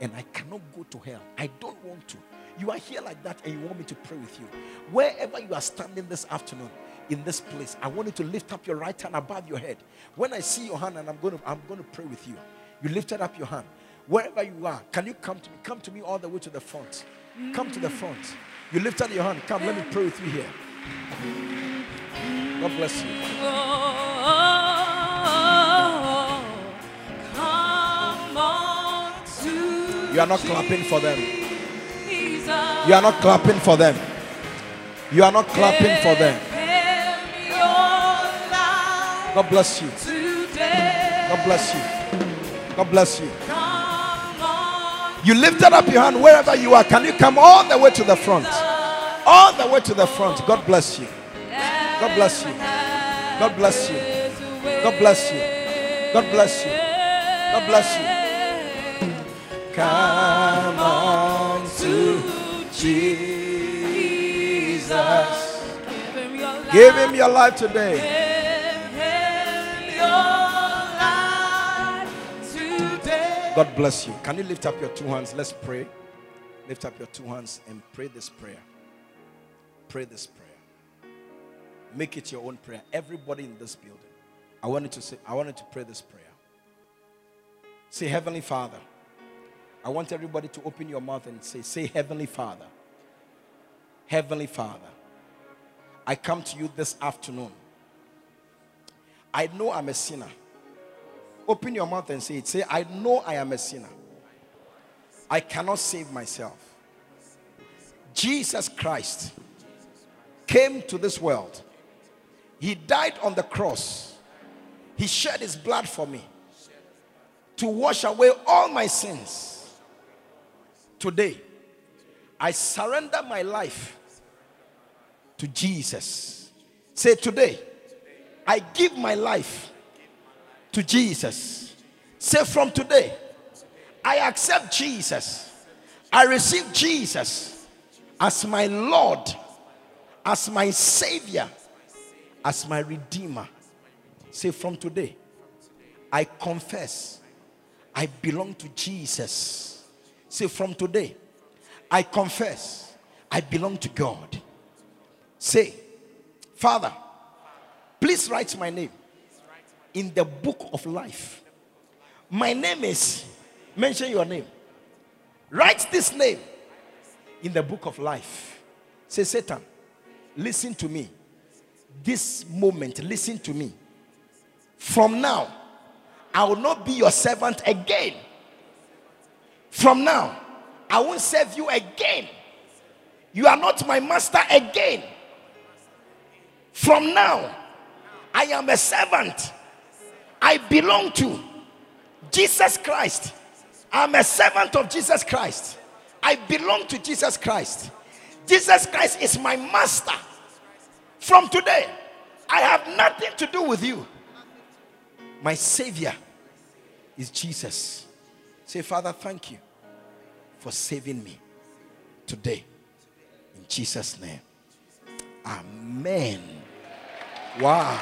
and I cannot go to hell. I don't want to. You are here like that, and you want me to pray with you. Wherever you are standing this afternoon, in this place, I want you to lift up your right hand above your head. When I see your hand, and I'm going to, I'm going to pray with you. You lifted up your hand. Wherever you are, can you come to me? Come to me all the way to the front. Come to the front. You lifted your hand. Come, let me pray with you here. God bless you. Oh, You are not clapping for them. You are not clapping for them. You are not clapping for them. God bless you. God bless you. God bless you. You lifted up your hand wherever you are. Can you come all the way to the front? All the way to the front. God bless you. God bless you. God bless you. God bless you. God bless you. God bless you. Come on to Jesus. Give him your life today. God bless you. Can you lift up your two hands? Let's pray. Lift up your two hands and pray this prayer. Pray this prayer. Make it your own prayer. Everybody in this building. I wanted to say, I wanted to pray this prayer. Say, Heavenly Father. I want everybody to open your mouth and say, Say, Heavenly Father. Heavenly Father. I come to you this afternoon. I know I'm a sinner. Open your mouth and say it. Say, I know I am a sinner. I cannot save myself. Jesus Christ came to this world. He died on the cross. He shed his blood for me to wash away all my sins. Today, I surrender my life to Jesus. Say, Today, I give my life to Jesus. Say, From today, I accept Jesus. I receive Jesus as my Lord, as my Savior, as my Redeemer. Say, From today, I confess I belong to Jesus. Say, From today, I confess I belong to God. Say, Father, please write my name in the book of life. My name is, mention your name. Write this name in the book of life. Say, Satan, listen to me. This moment, listen to me. From now, I will not be your servant again. From now, I won't serve you again. You are not my master again. From now, I am a servant. I belong to Jesus Christ. I'm a servant of Jesus Christ. I belong to Jesus Christ. Jesus Christ is my master. From today, I have nothing to do with you. My Savior is Jesus. Say, Father, thank you for saving me today. In Jesus' name. Amen. Wow.